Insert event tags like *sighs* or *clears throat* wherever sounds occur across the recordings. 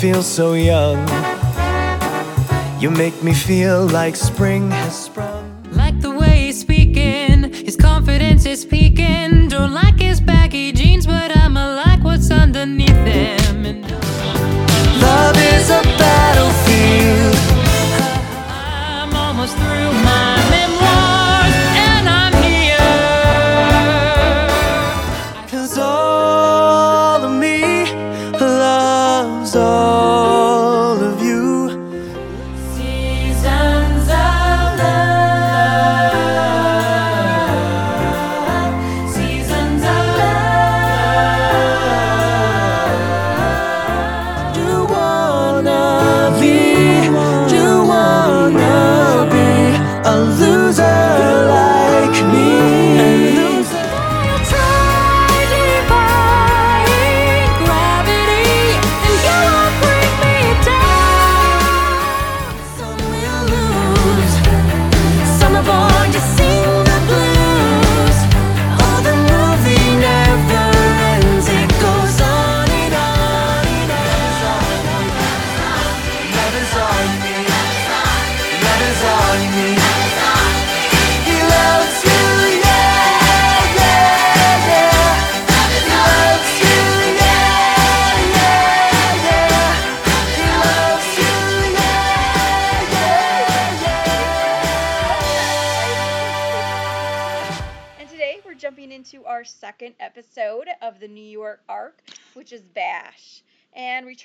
feel so young. You make me feel like spring has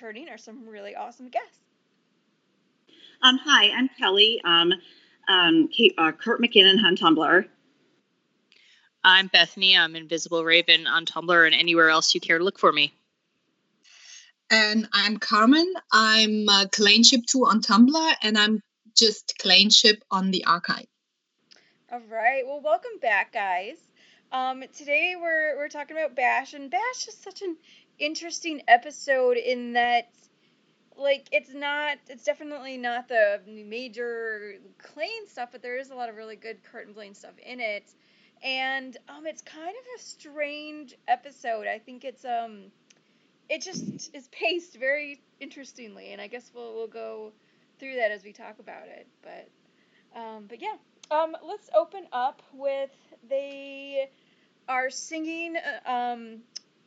returning are some really awesome guests. Um, hi, I'm Kelly. Um, um, Kate, uh, Kurt McKinnon on Tumblr. I'm Bethany. I'm Invisible Raven on Tumblr and anywhere else you care to look for me. And I'm Carmen. I'm uh, Klaineship2 on Tumblr, and I'm just Klaineship on the archive. All right. Well, welcome back, guys. Um, today we're we're talking about Bash, and Bash is such an interesting episode in that, like, it's not, it's definitely not the major Klaine stuff, but there is a lot of really good Kurt and Blaine stuff in it, and um, it's kind of a strange episode. I think it's um, it just is paced very interestingly, and I guess we'll we'll go through that as we talk about it, but. Um, but yeah, um, let's open up with they are singing. uh, Um,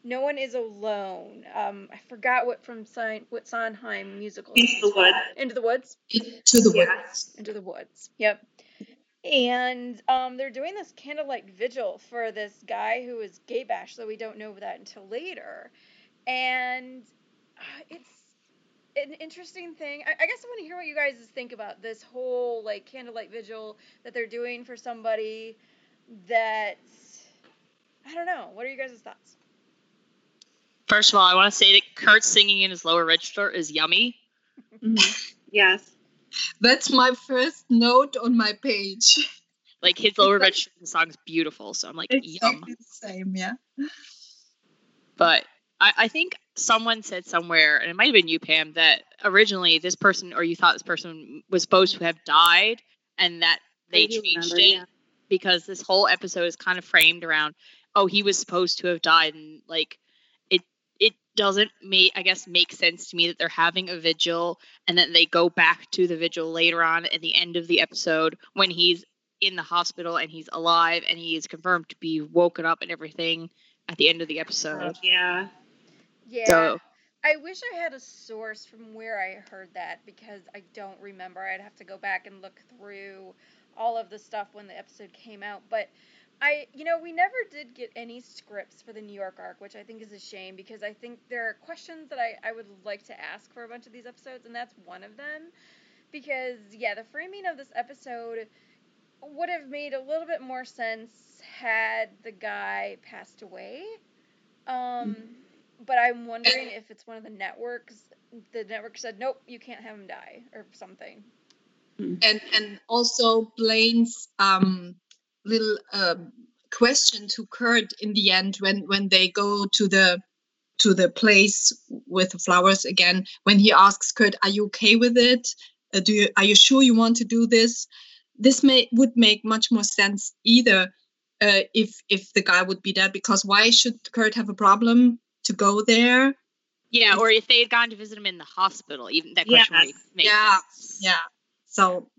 no one is alone. Um, I forgot what from Sein, what Sondheim musical. Into the Woods. Into the woods. To the Yeah. woods. Into the woods. Yep. And um, they're doing this candlelight vigil for this guy who is gay bash, so we don't know that until later. And uh, it's an interesting thing. I, I guess I want to hear what you guys think about this whole like candlelight vigil that they're doing for somebody that I don't know. What are you guys' thoughts? First of all, I want to say that Kurt singing in his lower register is yummy. Mm-hmm. Yes. That's my first note on my page. Like his lower register in the song is beautiful, so I'm like, yum. Exactly the same, yeah. But I, I think someone said somewhere, and it might have been you, Pam, that originally this person or you thought this person was supposed to have died, and that they changed remember, it yeah. because this whole episode is kind of framed around, oh, he was supposed to have died, and like it it doesn't make I guess make sense to me that they're having a vigil and then they go back to the vigil later on at the end of the episode when he's in the hospital and he's alive and he is confirmed to be woken up and everything at the end of the episode. Yeah. Yeah. So I wish I had a source from where I heard that because I don't remember. I'd have to go back and look through all of the stuff when the episode came out. But I, you know, we never did get any scripts for the New York arc, which I think is a shame because I think there are questions that I, I would like to ask for a bunch of these episodes, and that's one of them. Because, yeah, the framing of this episode would have made a little bit more sense had the guy passed away. Um, but I'm wondering if it's one of the networks. The network said, nope, you can't have him die, or something. And and also Blaine's um little um question to Kurt in the end when when they go to the to the place with the flowers again when he asks Kurt are you okay with it uh, do you are you sure you want to do this this may would make much more sense either uh, if if the guy would be dead because why should Kurt have a problem to go there Yeah, or if they had gone to visit him in the hospital, even that question Yes. would make Yeah. sense. yeah so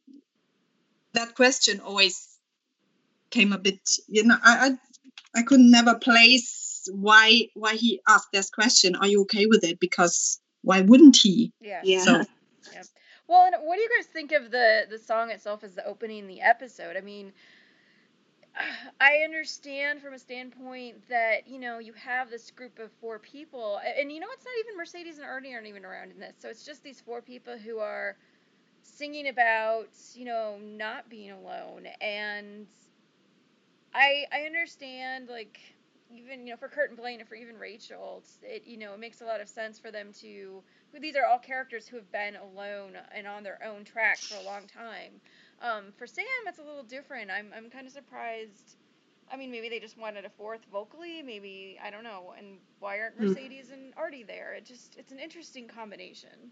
that question always came a bit you know i i, I could never place why why he asked this question are you okay with it because why wouldn't he Yeah. Yeah. so *laughs* Well, and what do you guys think of the the song itself as the opening the episode? I mean, *sighs* I understand from a standpoint that you know you have this group of four people, and you know it's not even Mercedes and Artie aren't even around in this, so it's just these four people who are singing about you know not being alone, and I I understand like even you know for Kurt and Blaine and for even Rachel, it you know it makes a lot of sense for them to these are all characters who have been alone and on their own track for a long time. Um, for Sam, it's a little different. I'm I'm kind of surprised. I mean, maybe they just wanted a fourth vocally. Maybe I don't know. And why aren't Hmm. Mercedes and Artie there? It just it's an interesting combination.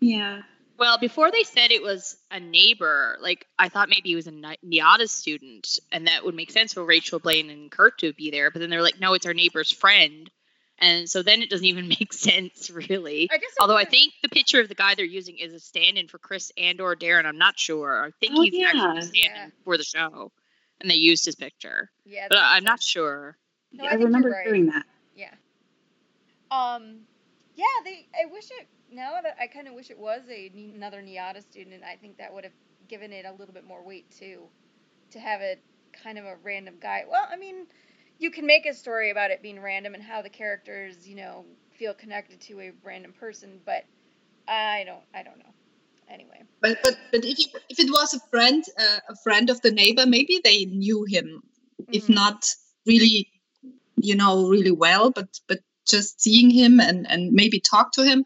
Yeah. Well, before they said it was a neighbor, like I thought maybe he was a Ni- NYADA student, and that would make sense for Rachel, Blaine, and Kurt to be there. But then they're like, no, it's our neighbor's friend, and so then it doesn't even *laughs* make sense, really. I guess. Although I think the picture of the guy they're using is a stand-in for Chris and or Darren. I'm not sure. I think Oh, he's yeah. actually a stand-in Yeah. for the show, and they used his picture. yeah, But I'm makes not sure. No, I, I remember right. hearing that. Yeah. Um, yeah, they. I wish it. Now that I kind of wish it was a another NYADA student. I think that would have given it a little bit more weight too, to have it kind of a random guy. Well, I mean, you can make a story about it being random and how the characters, you know, feel connected to a random person, but I don't. I don't know. Anyway. but but but if you, if it was a friend uh, a friend of the neighbor maybe they knew him if Mhm. not really you know really well but but just seeing him and and maybe talk to him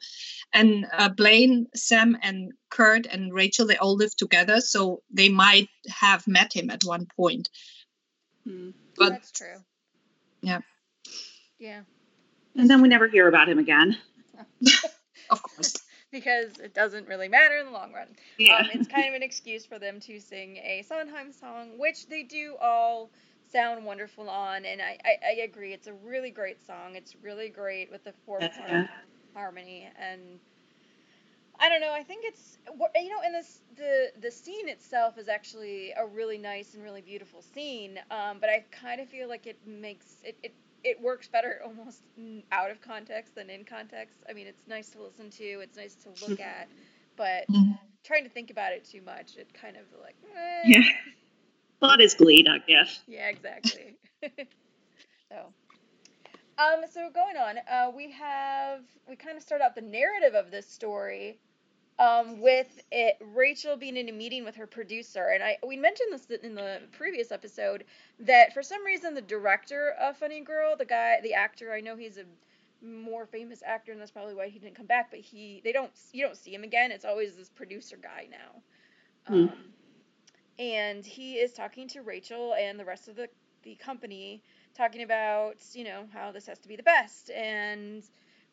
and uh, blaine sam and kurt and rachel they all live together so they might have met him at one point Hmm. but That's true. Yeah. Yeah. And then we never hear about him again. *laughs* of course *laughs* because it doesn't really matter in the long run. Yeah. Um, it's kind of an excuse for them to sing a Sondheim song, which they do all sound wonderful on, and I, I, I agree. It's a really great song. It's really great with the four part Yeah. harmony, and I don't know. I think it's you know, and this the the scene itself is actually a really nice and really beautiful scene. Um, but I kind of feel like it makes it, it it works better *laughs* almost out of context than in context. I mean, it's nice to listen to, it's nice to look at, but Mhm. trying to think about it too much, it kind of like eh. Yeah. Thought is glee, I guess. Yeah, exactly. *laughs* so, um, so going on, uh, we have we kind of start out the narrative of this story, um, with it Rachel being in a meeting with her producer, and I we mentioned this in the previous episode that for some reason the director of Funny Girl, the guy, the actor, I know he's a more famous actor, and that's probably why he didn't come back. But he, they don't, you don't see him again. It's always this producer guy now. Hmm. Um, and he is talking to Rachel and the rest of the the company, talking about you know how this has to be the best. And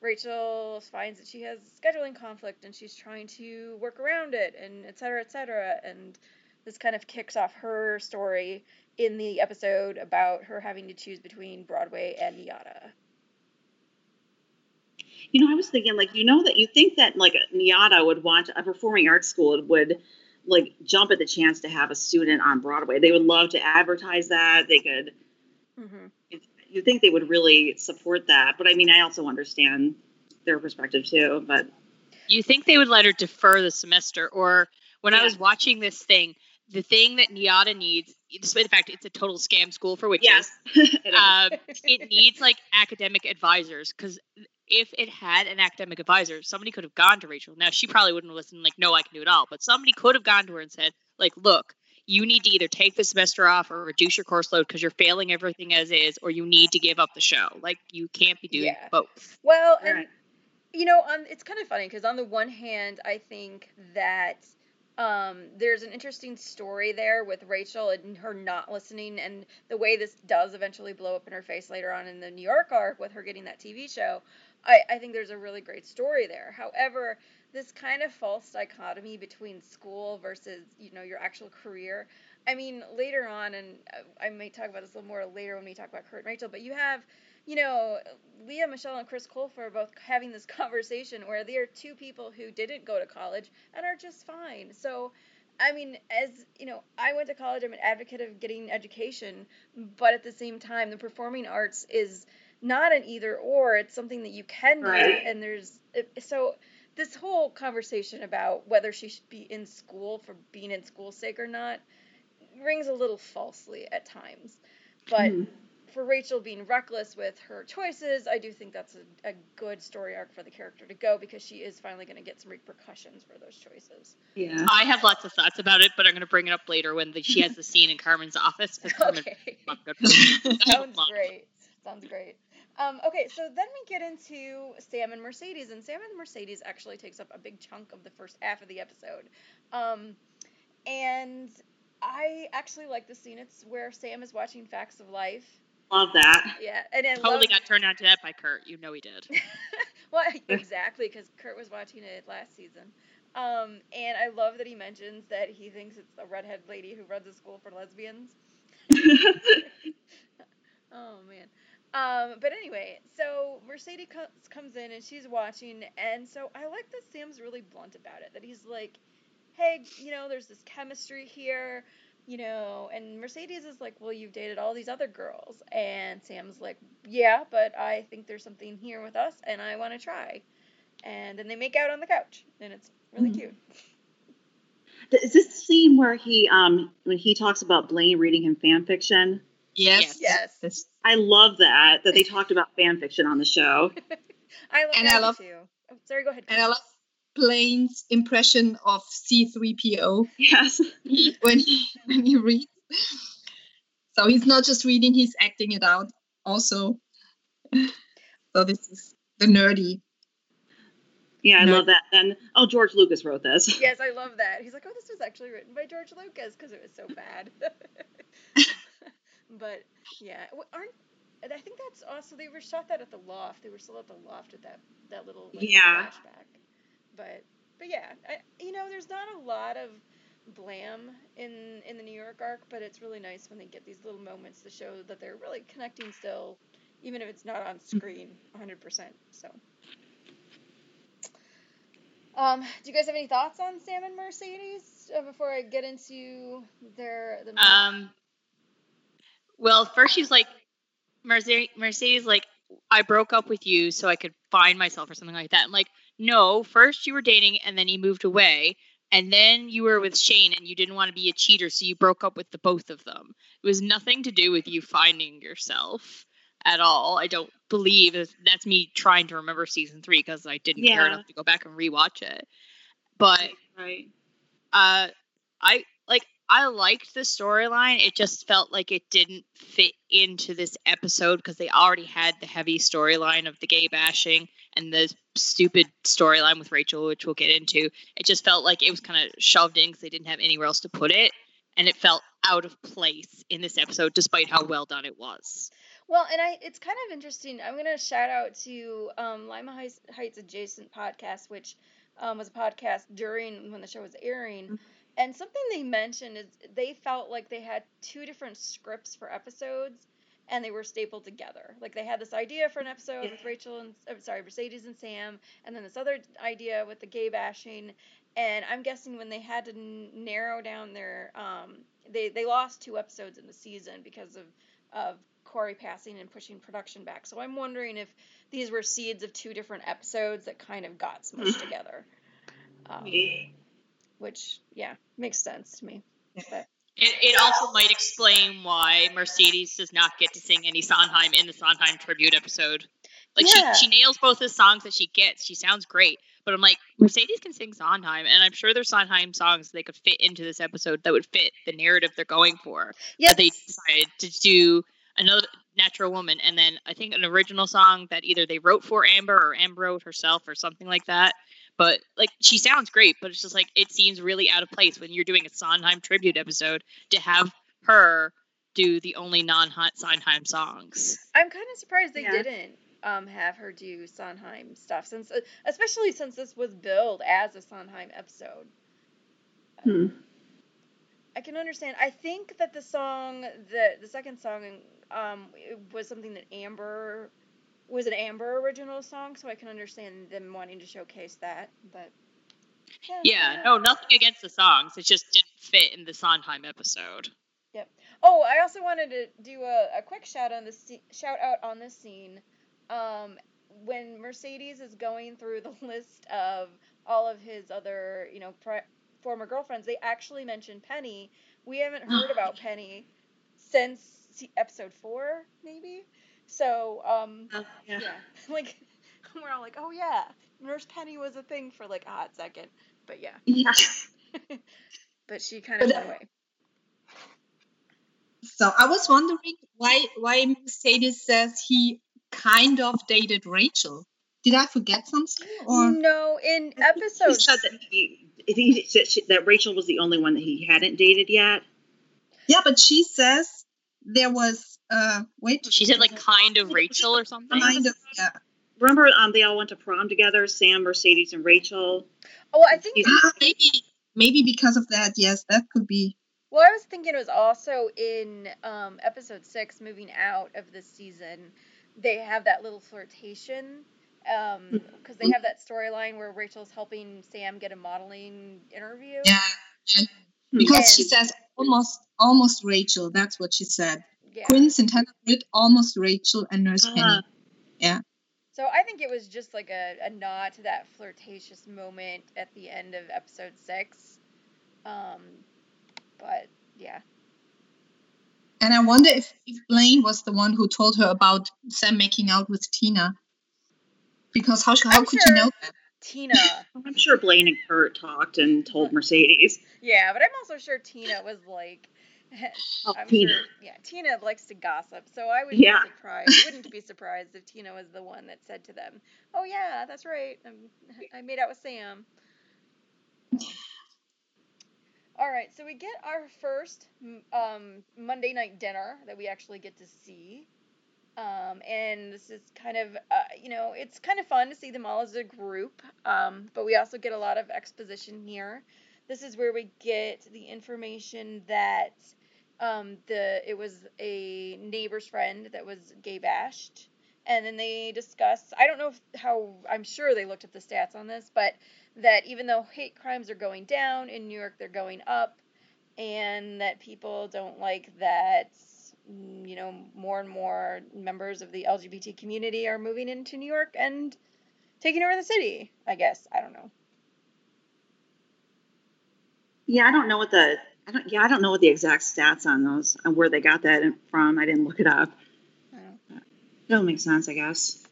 Rachel finds that she has scheduling conflict, and she's trying to work around it, and et cetera, et cetera. And this kind of kicks off her story in the episode about her having to choose between Broadway and NYADA. You know, I was thinking, like, you know, that you think that, like, NYADA would want a performing arts school would, like, jump at the chance to have a student on Broadway. They would love to advertise that. They could, Mm-hmm. you think they would really support that. But I mean, I also understand their perspective too. But You think they would let her defer the semester, or when I was watching this thing, the thing that NYADA needs, despite the fact it's a total scam school for witches, yes, *laughs* it is. um, it needs like academic advisors because if it had an academic advisor, somebody could have gone to Rachel. Now she probably wouldn't have listened, like, no, I can do it all. But somebody could have gone to her and said, like, look, you need to either take the semester off or reduce your course load because you're failing everything as is, or you need to give up the show. Like, you can't be doing Yeah. both. Well, and Right. you know, on it's kind of funny because on the one hand, I think that um, there's an interesting story there with Rachel and her not listening, and the way this does eventually blow up in her face later on in the New York arc with her getting that TV show. I, I think there's a really great story there. However, this kind of false dichotomy between school versus you know your actual career. I mean, later on, and uh, I may talk about this a little more later when we talk about Kurt and Rachel, but you have you know, Lea Michele and Chris Colfer both having this *laughs* conversation where they are two people who didn't go to college and are just fine. So, I mean, as you know, I went to college. I'm an advocate of getting education, but at the same time, the performing arts is not an either or. It's something that you can do, Right. and there's so this whole conversation about whether she should be in school for being in school's sake or not rings a little falsely at times. But Hmm. for Rachel being reckless with her choices, I do think that's a, a good story arc for the character to go because she is finally going to get some repercussions for those choices. Yeah. I have lots of thoughts about it, but I'm going to bring it up later when the, she has the scene in Carmen's office. Carmen- *laughs* Okay. not good for me. Sounds great. Sounds great. Um, okay, so then we get into Sam and Mercedes, and Sam and Mercedes actually takes up a big chunk of the first half of the episode. Um, and I actually like the scene. It's where Sam is watching Facts of Life. Love that. Yeah, and I Totally love, got turned on to that by Kurt. You know he did. *laughs* well, *laughs* exactly, because Kurt was watching it last season. Um, and I love that he mentions that he thinks it's the redhead lady who runs a school for lesbians. *laughs* Oh man. Um, but anyway, so Mercedes co- comes in and she's watching, and so I like that Sam's really blunt about it. That he's like, "Hey, you know, there's this chemistry here, you know." And Mercedes is like, "Well, you've dated all these other girls," and Sam's like, "Yeah, but I think there's something here with us, and I want to try." And then they make out on the couch, and it's really Mhm. cute. Is this the scene where he um when he talks about Blaine reading him fan fiction? Yes. Yes. Yes. I love that that they talked about fan fiction on the show. *laughs* I love And that I love- too. Oh, sorry, go ahead. And I love Blaine's impression of C3PO Yes. *laughs* when he when he reads. So he's not just reading, he's acting it out also. So this is the nerdy. Yeah, I No. love that. And oh, George Lucas wrote this. Yes, I love that. He's like, oh, this was actually written by George Lucas because it was so bad. *laughs* but yeah, aren't I think that's also they were shot that at the loft. They were still at the loft at that that little like, Yeah. flashback. But but yeah, I, you know, there's not a lot of blam in in the New York arc, but it's really nice when they get these little moments to show that they're really connecting still, even if it's not on screen 100%. So. Um, do you guys have any thoughts on Sam and Mercedes uh, before I get into their the Um. Well, first she's like, Mercedes, Mercedes, like, I broke up with you so I could find myself or something like that. I'm like, no. First you were dating and then he moved away, and then you were with Shane and you didn't want to be a cheater, so you broke up with the both of them. It was nothing to do with you finding yourself at all. I don't believe that's me trying to remember season three because I didn't care enough to go back and rewatch it. But Right. uh i i liked the storyline it just felt like it didn't fit into this episode because they already had the heavy storyline of the gay bashing and the stupid storyline with rachel which we'll get into it just felt like it was kind of shoved in because they didn't have anywhere else to put it and it felt out of place in this episode despite how well done it was Well, and I it's kind of interesting. I'm gonna shout out to um, Lima Heights, Heights Adjacent podcast, which um, was a podcast during when the show was airing. And something they mentioned is they felt like they had two different scripts for episodes, and they were stapled together. Like they had this idea for an episode with Rachel and sorry Mercedes and Sam, and then this other idea with the gay bashing. And I'm guessing when they had to n- narrow down their, um, they they lost two episodes in the season because of of Corey passing and pushing production back. So I'm wondering if these were seeds of two different episodes that kind of got smushed *laughs* together. Um, which, yeah, makes sense to me. But It, it also might explain why Mercedes does not get to sing any Sondheim in the Sondheim tribute episode. Like Yeah. she, she nails both the songs that she gets. She sounds great, but I'm like Mercedes can sing Sondheim, and I'm sure there's Sondheim songs they could fit into this episode that would fit the narrative they're going for. Yeah. But they decided to do another Natural Woman, and then I think an original song that either they wrote for Amber or Amber wrote herself or something like that. But like she sounds great, but it's just like it seems really out of place when you're doing a Sondheim tribute episode to have her do the only non-Sondheim songs. I'm kind of surprised they Yeah. didn't um, have her do Sondheim stuff, since uh, especially since this was billed as a Sondheim episode. Hmm. I can understand. I think that the song, the the second song, um, was something that Amber was an Amber original song, so I can understand them wanting to showcase that. But Yeah, no, nothing against the songs. It just didn't fit in the Sondheim episode. Yep. Oh, I also wanted to do a, a quick shout on this shout out on this scene. Um, when Mercedes is going through the *laughs* list of all of his other, you know, pri- former girlfriends, they actually mention Penny. We haven't heard about *gasps* Penny since episode four, maybe. So, um, Uh, yeah. yeah, *laughs* like *laughs* we're all like, oh yeah, Nurse Penny was a thing for like a hot second, but yeah, Yeah. *laughs* but she kind of But, went away. So I was wondering why why Mercedes says he kind of dated Rachel. Did I forget something? Or No, in He episode said that he, he said she- that Rachel was the only one that he hadn't dated yet. yeah, but she says there was uh wait She said like kind of Rachel or something. kind of yeah. Remember, um, they all went to prom together. Sam, Mercedes, and Rachel. Oh, I think. He's- Ah, maybe maybe because of that. Yes, that could be. Well, I was thinking it was also in um, episode six, moving out of this season. They have that little flirtation because they have that storyline where Rachel's helping Sam get a modeling interview. Yeah, because she says almost almost Rachel. That's what she said. Yeah. Quince and Hannah Britt, almost Rachel and Nurse Ah. Penny. Yeah. So I think it was just like a, a nod to that flirtatious moment at the end of episode six. Um, but yeah. And I wonder if, if Blaine was the one who told her about Sam making out with Tina. Because how, how I'm could sure- you know that? Tina. I'm sure Blaine and Kurt talked and told Mercedes. yeah, but I'm also sure Tina was like. *laughs* Oh, I'm Tina. sure, yeah, Tina likes to gossip, so I would Yeah. be surprised. Wouldn't be surprised if Tina was the one that said to them, "Oh yeah, that's right, I'm, I made out with Sam." All right, so we get our first um, Monday night dinner that we actually get to see, um, and this is kind of, uh, you know, it's kind of fun to see them all as a group, um, but we also get a lot of exposition here. This is where we get the information that um, the it was a neighbor's friend that was gay bashed, and then they discuss. I don't know if, how. I'm sure they looked at the stats on this, but that even though hate crimes are going down in New York, they're going up, and that people don't like that. mm, You know, more and more members of the LGBT community are moving into New York and taking over the city. I guess I don't know. Yeah, I don't know what the I don't yeah I don't know what the exact stats on those and where they got that from. I didn't look it up. I don't It'll make sense, I guess.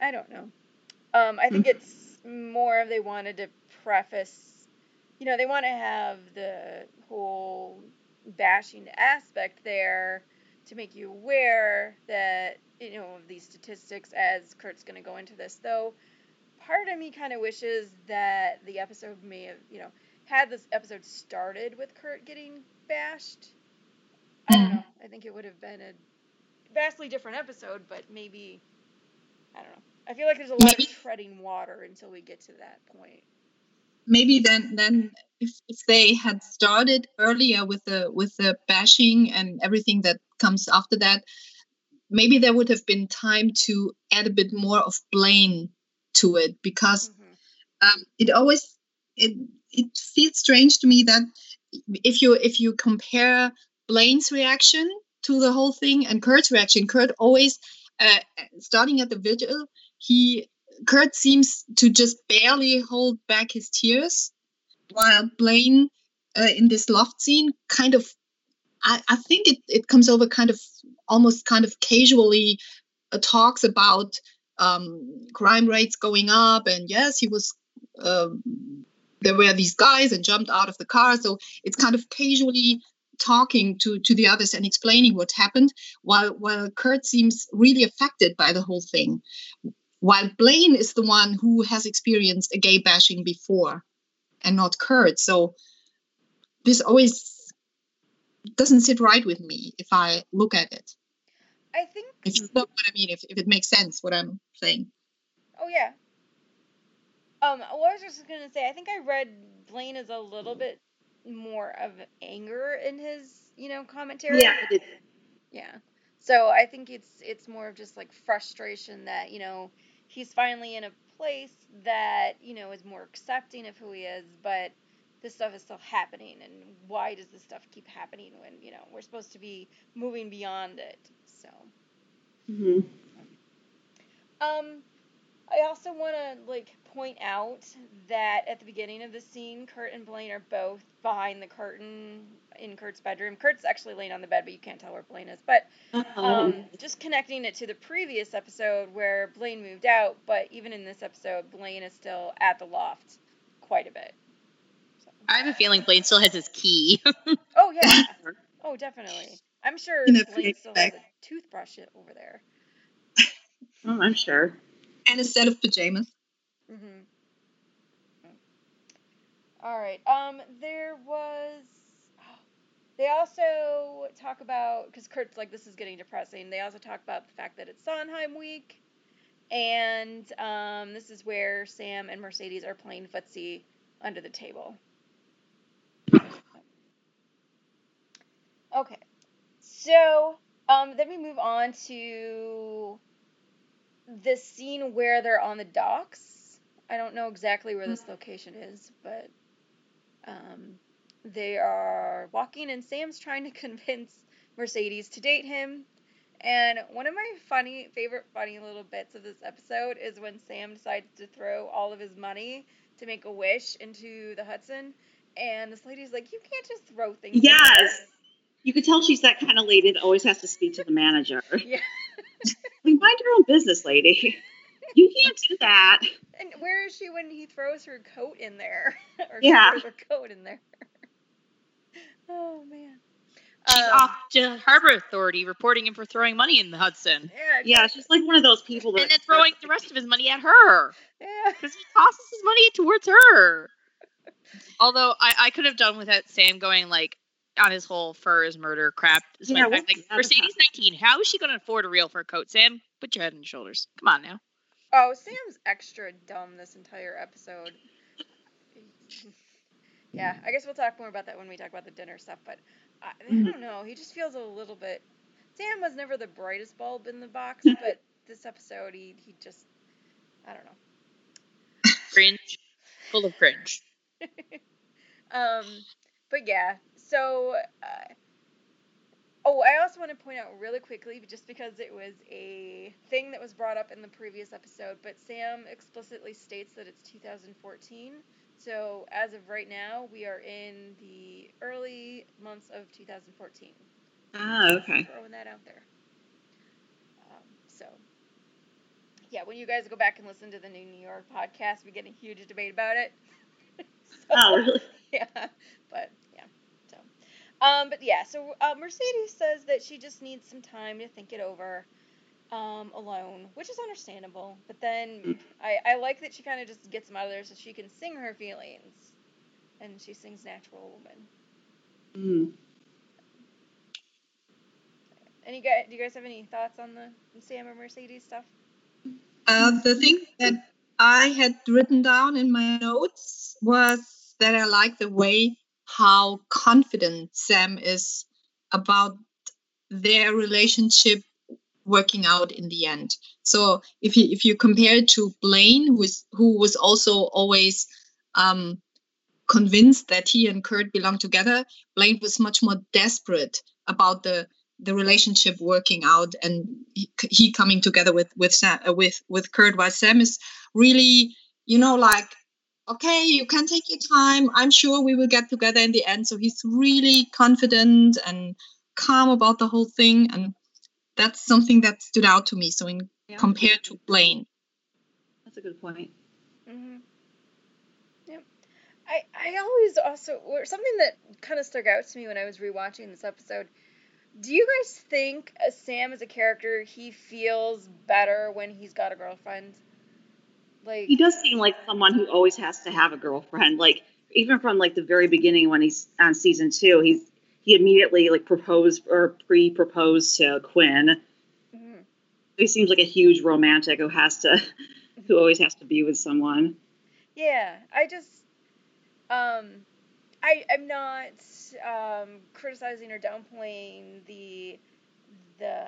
I don't know. Um, I think it's more of they wanted to preface, you know, they want to have the whole bashing aspect there to make you aware that, you know, of these statistics as Kurt's going to go into this. Though, part of me kind of wishes that the episode may have, you know, had this episode started with Kurt getting bashed. I don't Mm. know. I think it would have been a vastly different episode, but maybe I don't know. I feel like there's a lot Maybe- of treading water until we get to that point. Maybe then then if, if they had started earlier with the with the bashing and everything that comes after that, maybe there would have been time to add a bit more of blame to it because Mhm. um, it always it it feels strange to me that if you if you compare Blaine's reaction to the whole thing and Kurt's reaction, Kurt always uh, starting at the vigil, he Kurt seems to just barely hold back his tears, while Blaine uh, in this loft scene kind of I, I think it, it comes over kind of almost kind of casually uh, talks about um, crime rates going up and yes he was um, there were these guys and jumped out of the car so it's kind of casually talking to to the others and explaining what happened while while kurt seems really affected by the whole thing while blaine is the one who has experienced a gay bashing before and not kurt so this always doesn't sit right with me if i look at it I think. if you know what i mean if, if it makes sense what i'm saying Oh yeah. Um. Well, I was just gonna say. I think I read Blaine is a little bit more of anger in his, you know, commentary. Yeah, Yeah. So I think it's it's more of just like frustration that, you know, he's finally in a place that, you know, is more accepting of who he is, but this stuff is still happening and why does this stuff keep happening when, you know, we're supposed to be moving beyond it. So mhm. um, I also want to like point out that at the beginning of the scene, Kurt and Blaine are both behind the curtain in Kurt's bedroom. Kurt's actually laying on the bed, but you can't tell where Blaine is. But um, just connecting it to the previous episode where Blaine moved out, but even in this episode, Blaine is still at the loft quite a bit. So. I have a feeling Blaine still has his key. *laughs* Oh yeah. oh, definitely. I'm sure Blaine still has bag. a toothbrush over there. *laughs* Oh, I'm sure. And a set of pajamas. Mm-hmm. All right. Um, there was. *gasps* They also talk about because Kurt's like this is getting depressing. They also talk about the fact that it's Sondheim week, and um, this is where Sam and Mercedes are playing footsie under the table. Okay, so um, then we move on to the scene where they're on the docks. I don't know exactly where this location is, but um, they are walking, and Sam's trying to *laughs* convince Mercedes to date him. And one of my funny, favorite funny little bits of this episode is when Sam decides to throw all of his money to make a wish into the Hudson, and this lady's like, "You can't just throw things." Yes. You could tell she's that kind of lady that always has to speak to the manager. *laughs* Yeah. *laughs* Like, mind your own business, lady. You can't do that. And where is she when he throws her coat in there? *laughs* or Yeah. she throws her coat in there. *laughs* oh man. She's Um, off to Harbor Authority reporting him for throwing money in the Hudson. Yeah. Yeah, she's like one of those people that. And then throwing the rest of his money at her. Yeah. Because he tosses his money towards her. Although I, I could have done without Sam going like on his whole furs murder crap. Despite Yeah, the fact, like that Mercedes 19, how is she going to afford a real fur coat? Sam, put your head on your shoulders. Come on now. Oh, Sam's extra dumb this entire episode. *laughs* yeah, I guess we'll talk more about that when we talk about the dinner stuff. But I, I Mhm. don't know. He just feels a little bit. Sam was never the brightest bulb in the box, but this episode, he he just, I don't know. Cringe. Full of cringe. *laughs* um, but yeah, so. Uh, oh, I also want to point out really quickly, just because it was a thing that was brought up in the previous episode, but Sam explicitly states that it's 2014. So as of right now, we are in the early months of 2014. Ah, okay. Throwing that out there. Um, so. Yeah, when you guys go back and listen to the New New York podcast, we get a huge debate about it. *laughs* So- Oh, really? *laughs* yeah, but um, but yeah. So uh, Mercedes says that she just needs some time to think it over, um, alone, which is understandable. But then *clears throat* I I like that she kind of just gets them out of there so she can sing her feelings, and she sings "Natural Woman." Mm. Any guys? Do you guys have any thoughts on the Sam and Mercedes stuff? Uh, the thing that I had written down in my notes was that I like the way how confident Sam is about their relationship working out in the end. So if you if you compare it to Blaine, who is who was also always um, convinced that he and Kurt belong together, Blaine was much more desperate about the the relationship working out and he, he coming together with with Sam, uh, with with Kurt while Sam is really you know like okay you can take your time I'm sure we will get together in the end so he's really confident and calm about the whole thing and that's something that stood out to me so in Yeah. compared to Blaine That's a good point. Mm-hmm. Yep. I I always also or something that kind of stuck out to me when I was rewatching this episode. Do you guys think uh, Sam as a character he feels better when he's got a girlfriend? Like He does seem like someone who always has to have a girlfriend. Like even from like the very beginning when he's on season two, he's he immediately like proposed or pre-proposed to Quinn. Mhm. He seems like a huge romantic who has to who always has to be with someone. Yeah, I just um I I'm not um, criticizing or downplaying the the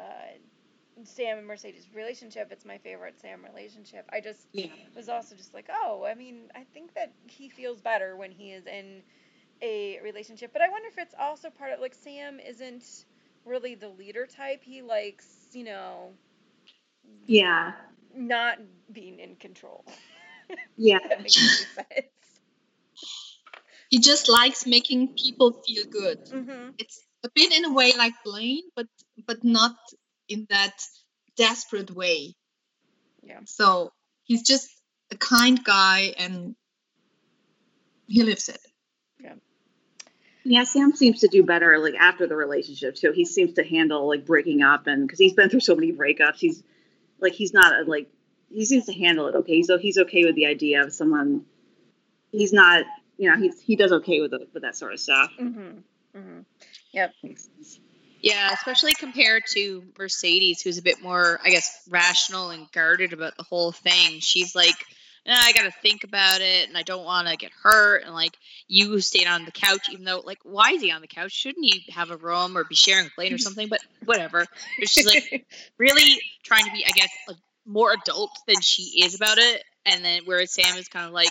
Sam and Mercedes relationship. It's my favorite Sam relationship. I just Yeah. was also just like, oh, I mean, I think that he feels better when he is in a relationship. But I wonder if it's also part of like Sam isn't really the leader type. He likes, you know, Yeah. not being in control. *laughs* Yeah. If that makes any *laughs* sense. He just likes making people feel good. Mm-hmm. It's a bit in a way like Blaine, but but not in that desperate way. Yeah. So he's just a kind guy and he lives it. Yeah, Sam seems to do better like after the relationship too. He seems to handle like breaking up and because he's been through so many breakups, he's like he's not a, like he seems to handle it okay. So he's okay with the idea of someone. He's not, you know, he's he does okay with the, with that sort of stuff. Mm-hmm. Mm-hmm. Yeah, especially compared to Mercedes, who's a bit more, I guess, rational and guarded about the whole thing. She's like, "Eh, I got to think about it, and I don't want to get hurt. And like, you stayed on the couch, even though, like, why is he on the couch? Shouldn't he have a room or be sharing a plane or *laughs* something? But whatever. But she's like *laughs* really trying to be, I guess, a, more adult than she is about it. And then whereas Sam is kind of like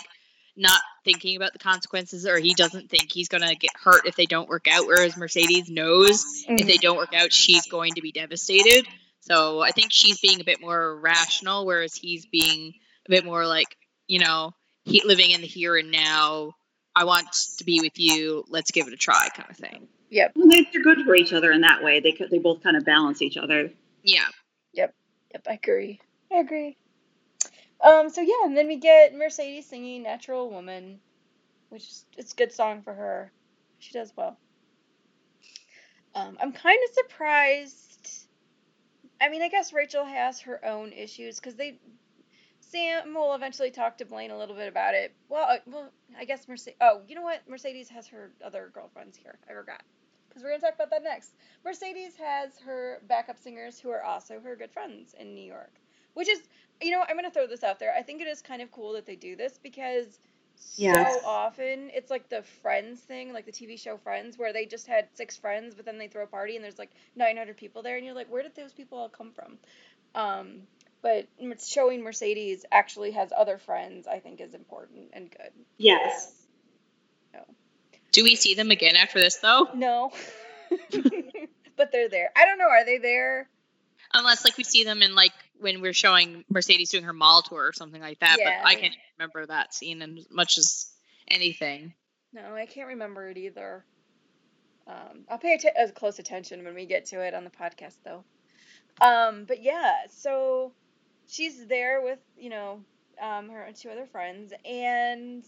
not thinking about the consequences, or he doesn't think he's gonna get hurt if they don't work out. Whereas Mercedes knows if they mm-hmm. don't work out, she's going to be devastated. So I think she's being a bit more rational, whereas he's being a bit more like, you know, he living in the here and now. I want to be with you. Let's give it a try, kind of thing. Yep. Well, they- They're good for each other in that way. They they both kind of balance each other. Yeah. Yep. Yep, I agree. I agree. Um, so yeah, and then we get Mercedes singing Natural Woman, which is it's a good song for her. She does well. Um, I'm kind of surprised. I mean, I guess Rachel has her own issues because they Sam will eventually talk to Blaine a little bit about it. Well, uh, well, I guess Mercedes. Oh, you know what? Mercedes has her other girlfriends here. I forgot because we're gonna talk about that next. Mercedes has her backup singers who are also her good friends in New York, which is, you know, I'm gonna throw this out there. I think it is kind of cool that they do this because Yes. so often it's like the Friends thing, like the TV show Friends, where they just had six friends, but then they throw a party and there's like 900 people there, and you're like, where did those people all come from? Um, but showing Mercedes actually has other friends, I think, is important and good. Yes. Do we see them again after this though? No, *laughs* but they're there. I don't know. Are they there? Unless like we see them in like when we're showing Mercedes doing her mall tour or something like that. Yeah. But I can't remember that scene as much as anything. No, I can't remember it either. Um, I'll pay atten- as close attention when we get to it on the podcast, though. Um, but yeah, so she's there with you know um, her two other friends, and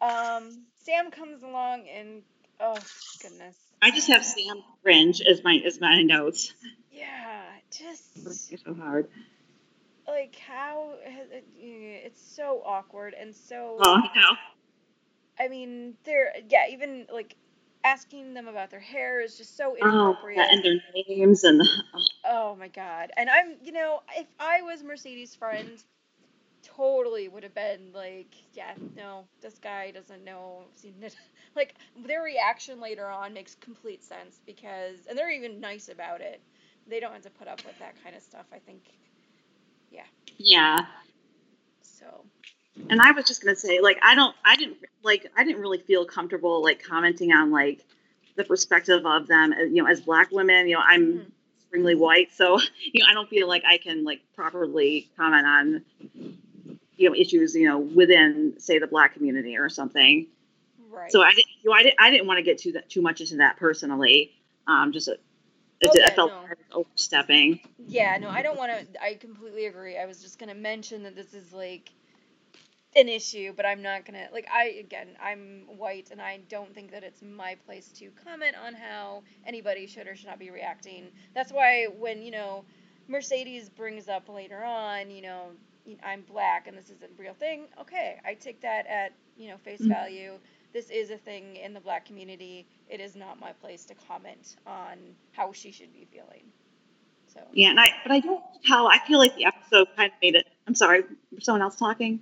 um, Sam comes along, and oh goodness, I just have Sam cringe as my as my notes. yeah, just It's so hard. Like how has it, it's so awkward and so. Oh, I know. I mean, they're yeah, even like asking them about their hair is just so Oh, inappropriate. yeah, and their names and oh. oh my god. And I'm, you know, if I was Mercedes' friend, totally would have been like, yeah, no, this guy doesn't know. *laughs* Like, their reaction later on makes complete sense because, and they're even nice about it. They don't have to put up with that kind of stuff, I think. Yeah. Yeah. So, And I was just gonna say, like, I don't, I didn't like, I didn't really feel comfortable like commenting on like the perspective of them, uh, you know, as black women. You know, I'm Mhm. extremely white, so *laughs* you know, I don't feel like I can like properly comment on you know issues you know within say the black community or something. right. So I didn't, you know, I didn't, I didn't want to get too that too much into that personally. Um, just Oh, did- I felt no. I was overstepping. Yeah, no, I don't want to. I completely agree. I was just gonna mention that this is like an issue, but I'm not gonna like. I again, I'm white, and I don't think that it's my place to comment on how anybody should or should not be reacting. That's why when you know Mercedes brings up later on, you know, I'm black and this is a real thing. Okay, I take that at you know face Mhm. value. This is a thing in the black community. It is not my place to comment on how she should be feeling. So. Yeah, and I but I don't how I feel like the episode kind of made it. I'm sorry, someone else talking?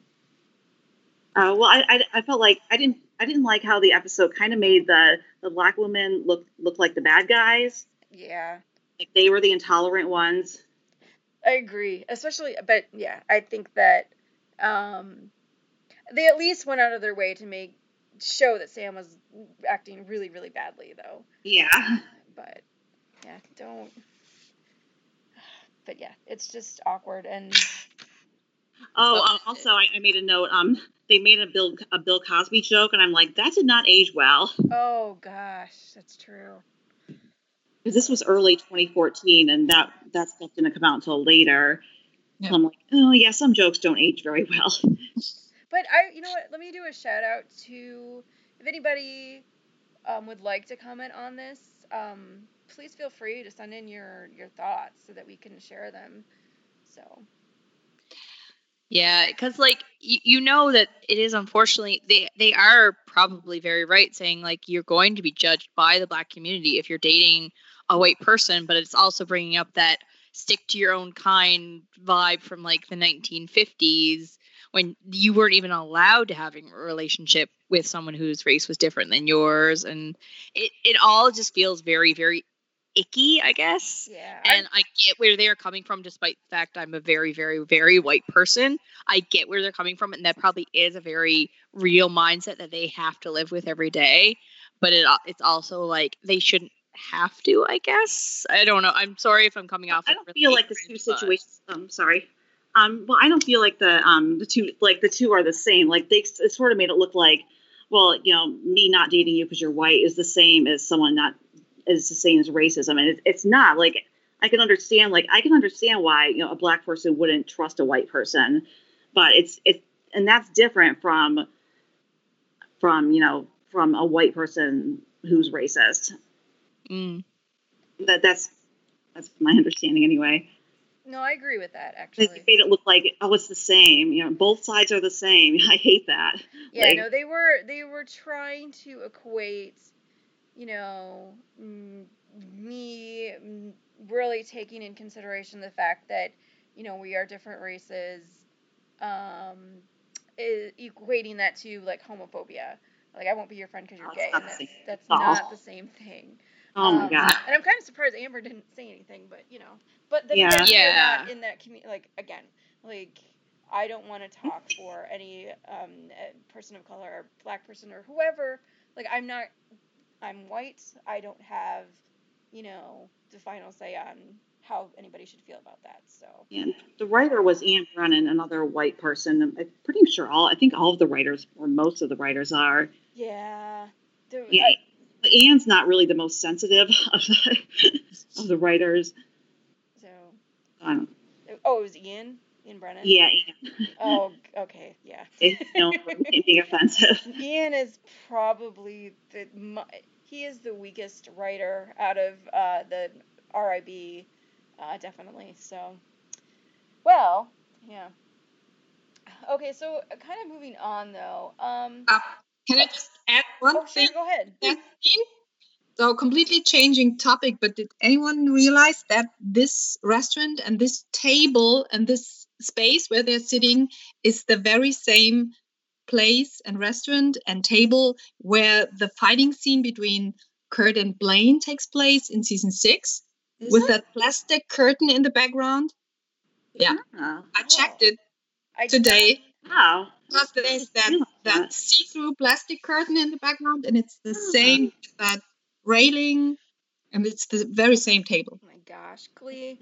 Uh, well, I, I, I felt like I didn't I didn't like how the episode kind of made the the black women look look like the bad guys. Yeah. Like they were the intolerant ones. I agree, especially, but yeah, I think that um, they at least went out of their way to make show that Sam was acting really, really badly, though. Yeah. But yeah, don't. But yeah, it's just awkward, and Oh, um, also I, I made a note. Um, they made a Bill a Bill Cosby joke, and I'm like, that did not age well oh gosh, that's true. because this was early 2014, and that that stuff didn't come out until later. Yeah. So I'm like, oh yeah, some jokes don't age very well. *laughs* But I, you know what? Let me do a shout out to if anybody um, would like to comment on this. Um, please feel free to send in your your thoughts so that we can share them. So Yeah, because like you, you know that it is unfortunately they they are probably very right saying like you're going to be judged by the black community if you're dating a white person, but it's also bringing up that stick to your own kind vibe from like the 1950s when you weren't even allowed to having a relationship with someone whose race was different than yours and it it all just feels very very icky i guess yeah, and I get where they're coming from, despite the fact I'm a very, very, very white person. I get where they're coming from, and that probably is a very real mindset that they have to live with every day. But it it's also like they shouldn't have to. I guess I don't know. I'm sorry if I'm coming off. I don't feel like the two ignorant, situations. I'm sorry. Um, well, I don't feel like the um the two like the two are the same. Like they it sort of made it look like, well, you know, me not dating you because you're white is the same as someone not is the same as racism, and it, it's not. Like I can understand. Like I can understand why you know a black person wouldn't trust a white person, but it's it's and that's different from from you know from a white person who's racist. Mm. That that's that's my understanding anyway. No, I agree with that They actually. made it look like oh, it's the same. You know, both sides are the same. *laughs* I hate that. Yeah, like- no, they were they were trying to equate, you know, mm, me mm, really taking in consideration the fact that, you know, we are different races, um, equating that to like homophobia. Like I won't be your friend because you're gay, that's, that's not the same thing. Oh my Um, god. And I'm kind of surprised Amber didn't say anything, but you know, but the Yeah. again, we're Yeah. not in that community. Like again, like I don't want to talk for any um eh, person of color or black person or whoever. Like I'm not. I'm white. I don't have, you know, the final say on how anybody should feel about that. So yeah, the writer was Anne Brennan, another white person. I'm pretty sure all. I think all of the writers, or most of the writers, are. yeah, the, Yeah. I- But Anne's not really the most sensitive *laughs* of the of the writers. so I don't. oh, it was Ian. Ian Brennan. Yeah, Anne. Oh, *laughs* okay, yeah. It's no being offensive. Ian is probably the mu- he is the weakest writer out of uh, the RIB, uh, definitely. So, well, yeah. Okay, so uh, kind of moving on though. Um, Can I just add one oh, thing? sure, go ahead. So completely changing topic, but did anyone realize that this restaurant and this table and this space where they're sitting is the very same place and restaurant and table where the fighting scene between Kurt and Blaine takes place in season six Is with it? that plastic curtain in the background? Yeah, Oh, I checked it I today. Wow. Because there's that that that. see-through plastic curtain in the background, and it's the Ah. same that railing, and it's the very same table. Oh my gosh, Glee.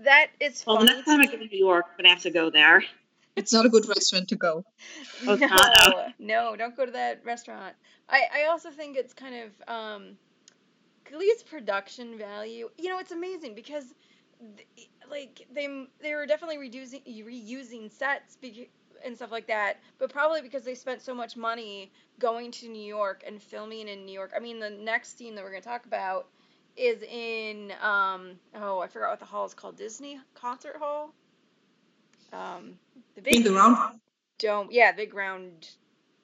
That is Well, the funny. next time I go to New York, I'm gonna have to go there. It's not a good restaurant to go. *laughs* Oh, no, no, don't go to that restaurant. I, I also think it's kind of um, Glee's production value. You know, it's amazing because, th- like, they they were definitely reducing reusing sets bec- and stuff like that, but probably because they spent so much money going to New York and filming in New York. I mean, the next scene that we're gonna talk about is in um oh I forgot what the hall is called Disney Concert Hall. Um, the big In the round. dome. Yeah, the big round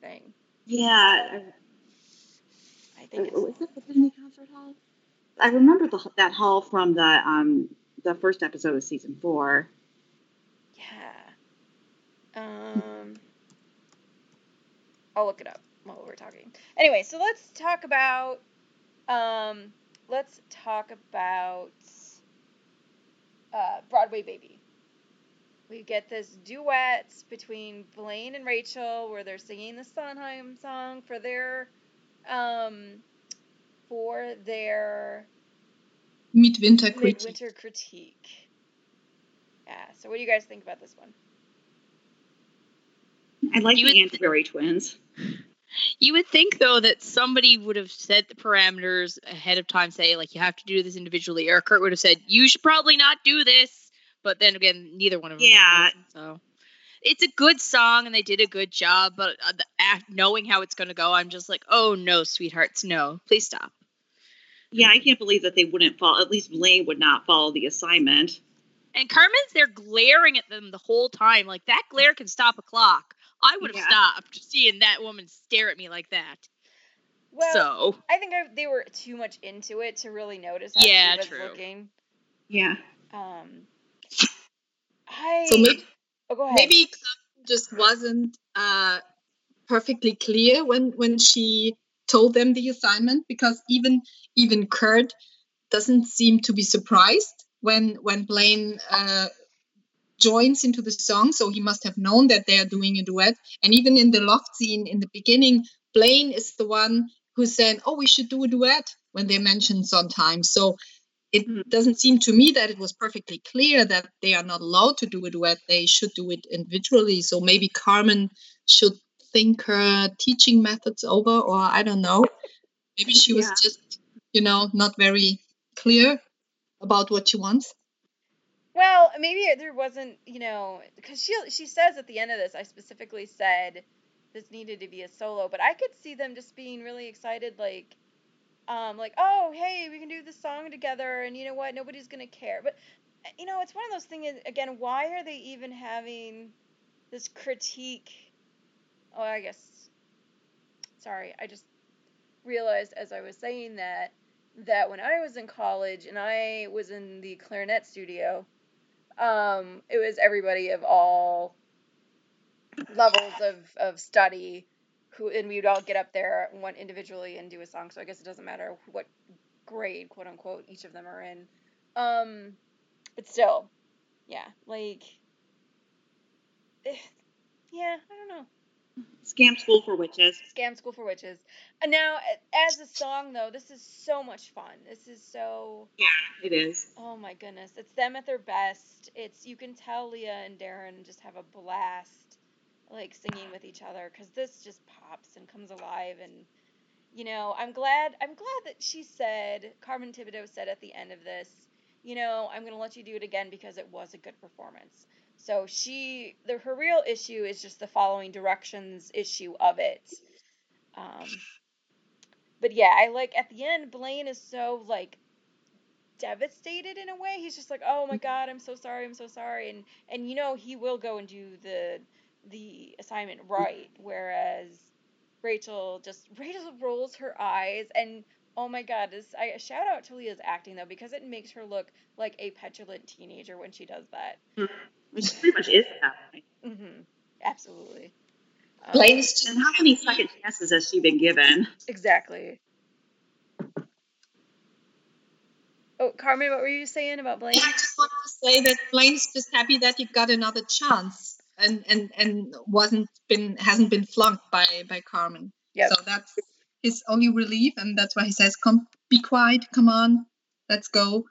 thing. Yeah. I I, think it's was it the Disney Concert Hall? I remember the, that hall from the um the first episode of season four. yeah. Um, I'll look it up. while we're talking. Anyway, so let's talk about um let's talk about uh Broadway Baby. We get this duet between Blaine and Rachel where they're singing the Sondheim song for their um for their Midwinter critique. midwinter critique. Yeah, so what do you guys think about this one? I like You the would- Canterbury twins. You would think though that somebody would have set the parameters ahead of time, say like you have to do this individually, or Kurt would have said you should probably not do this. But then again, neither one of them. Yeah. was, So it's a good song and they did a good job, but uh, the, act, knowing how it's going to go, I'm just like, oh no, sweethearts, no, please stop. Yeah, I can't believe that they wouldn't follow. At least Blaine would not follow the assignment. And Carmen's there glaring at them the whole time. Like that glare can stop a clock. I would have Yeah. stopped seeing that woman stare at me like that. Well, so I think I, they were too much into it to really notice how Yeah, she was true. looking. Yeah. Um, I So maybe, oh, go ahead. maybe Carmen just wasn't uh, perfectly clear when when she told them the assignment because even even Kurt doesn't seem to be surprised when when Blaine uh, joins into the song. So he must have known that they are doing a duet. And even in the loft scene in the beginning, Blaine is the one who's saying, "Oh, we should do a duet." When they mention Sondheim, so it Mhm. doesn't seem to me that it was perfectly clear that they are not allowed to do a duet. They should do it individually. So maybe Carmen should think her teaching methods over, or I don't know. Maybe she was Yeah. just, you know, not very clear about what she wants. Well, maybe there wasn't, you know, because she she says at the end of this, I specifically said this needed to be a solo, but I could see them just being really excited, like, um, like, oh, hey, we can do this song together, and you know what, nobody's gonna care. But uh, you know, it's one of those things. Again, why are they even having this critique? Oh, I guess. Sorry, I just realized as I was saying that that when I was in college and I was in the clarinet studio, um, it was everybody of all levels of, of study who and we would all get up there one individually and do a song. So I guess it doesn't matter what grade, quote unquote, each of them are in. Um, but still, yeah, like, eh, yeah, I don't know. Scam school for witches. Scam School for Witches. And now, as a song though, this is so much fun. This is so. Yeah, it is. Oh my goodness, it's them at their best. It's you can tell Lea and Darren just have a blast, like singing with each other, because this just pops and comes alive. And you know, I'm glad. I'm glad that she said Carmen Thibodeau said at the end of this, you know, I'm gonna let you do it again because it was a good performance. So she, the, her real issue is just the following directions issue of it. Um, but yeah, I like at the end, Blaine is so like devastated in a way. He's just like, "Oh my god, I'm so sorry, I'm so sorry," and and you know he will go and do the the assignment right, whereas Rachel just Rachel rolls her eyes and. Oh my God! This I shout out to Lea's acting though because it makes her look like a petulant teenager when she does that. Which pretty much is happening. hmm Absolutely. Um, Blaine just And how many second chances has she been given? Exactly. Oh, Carmen, what were you saying about Blaine? I just want to say that Blaine's just happy that he got another chance and and and wasn't been hasn't been flunked by by Carmen. Yep. So that's his only relief, and that's why he says, "Come, be quiet. Come on, let's go."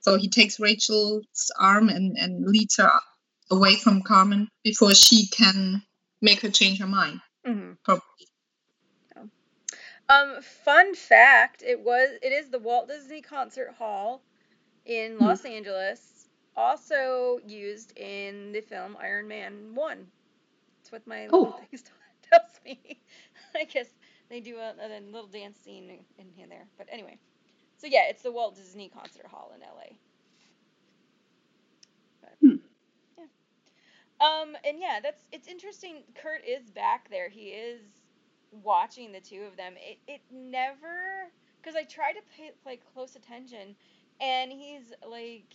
So he takes Rachel's arm and and leads her away from Carmen before she can make her change her mind. hmm Probably. Um, fun fact: it was it is the Walt Disney Concert Hall in Hmm. Los Angeles, also used in the film Iron Man One. That's what my little Oh. thing *laughs* tells me. *laughs* I guess they do a, a little dance scene in, in there, but anyway. So yeah, it's the Walt Disney Concert Hall in LA. But, Hmm. yeah. Um, and yeah, that's it's interesting. Kurt is back there. He is watching the two of them. It it never because I tried to pay play close attention, and he's like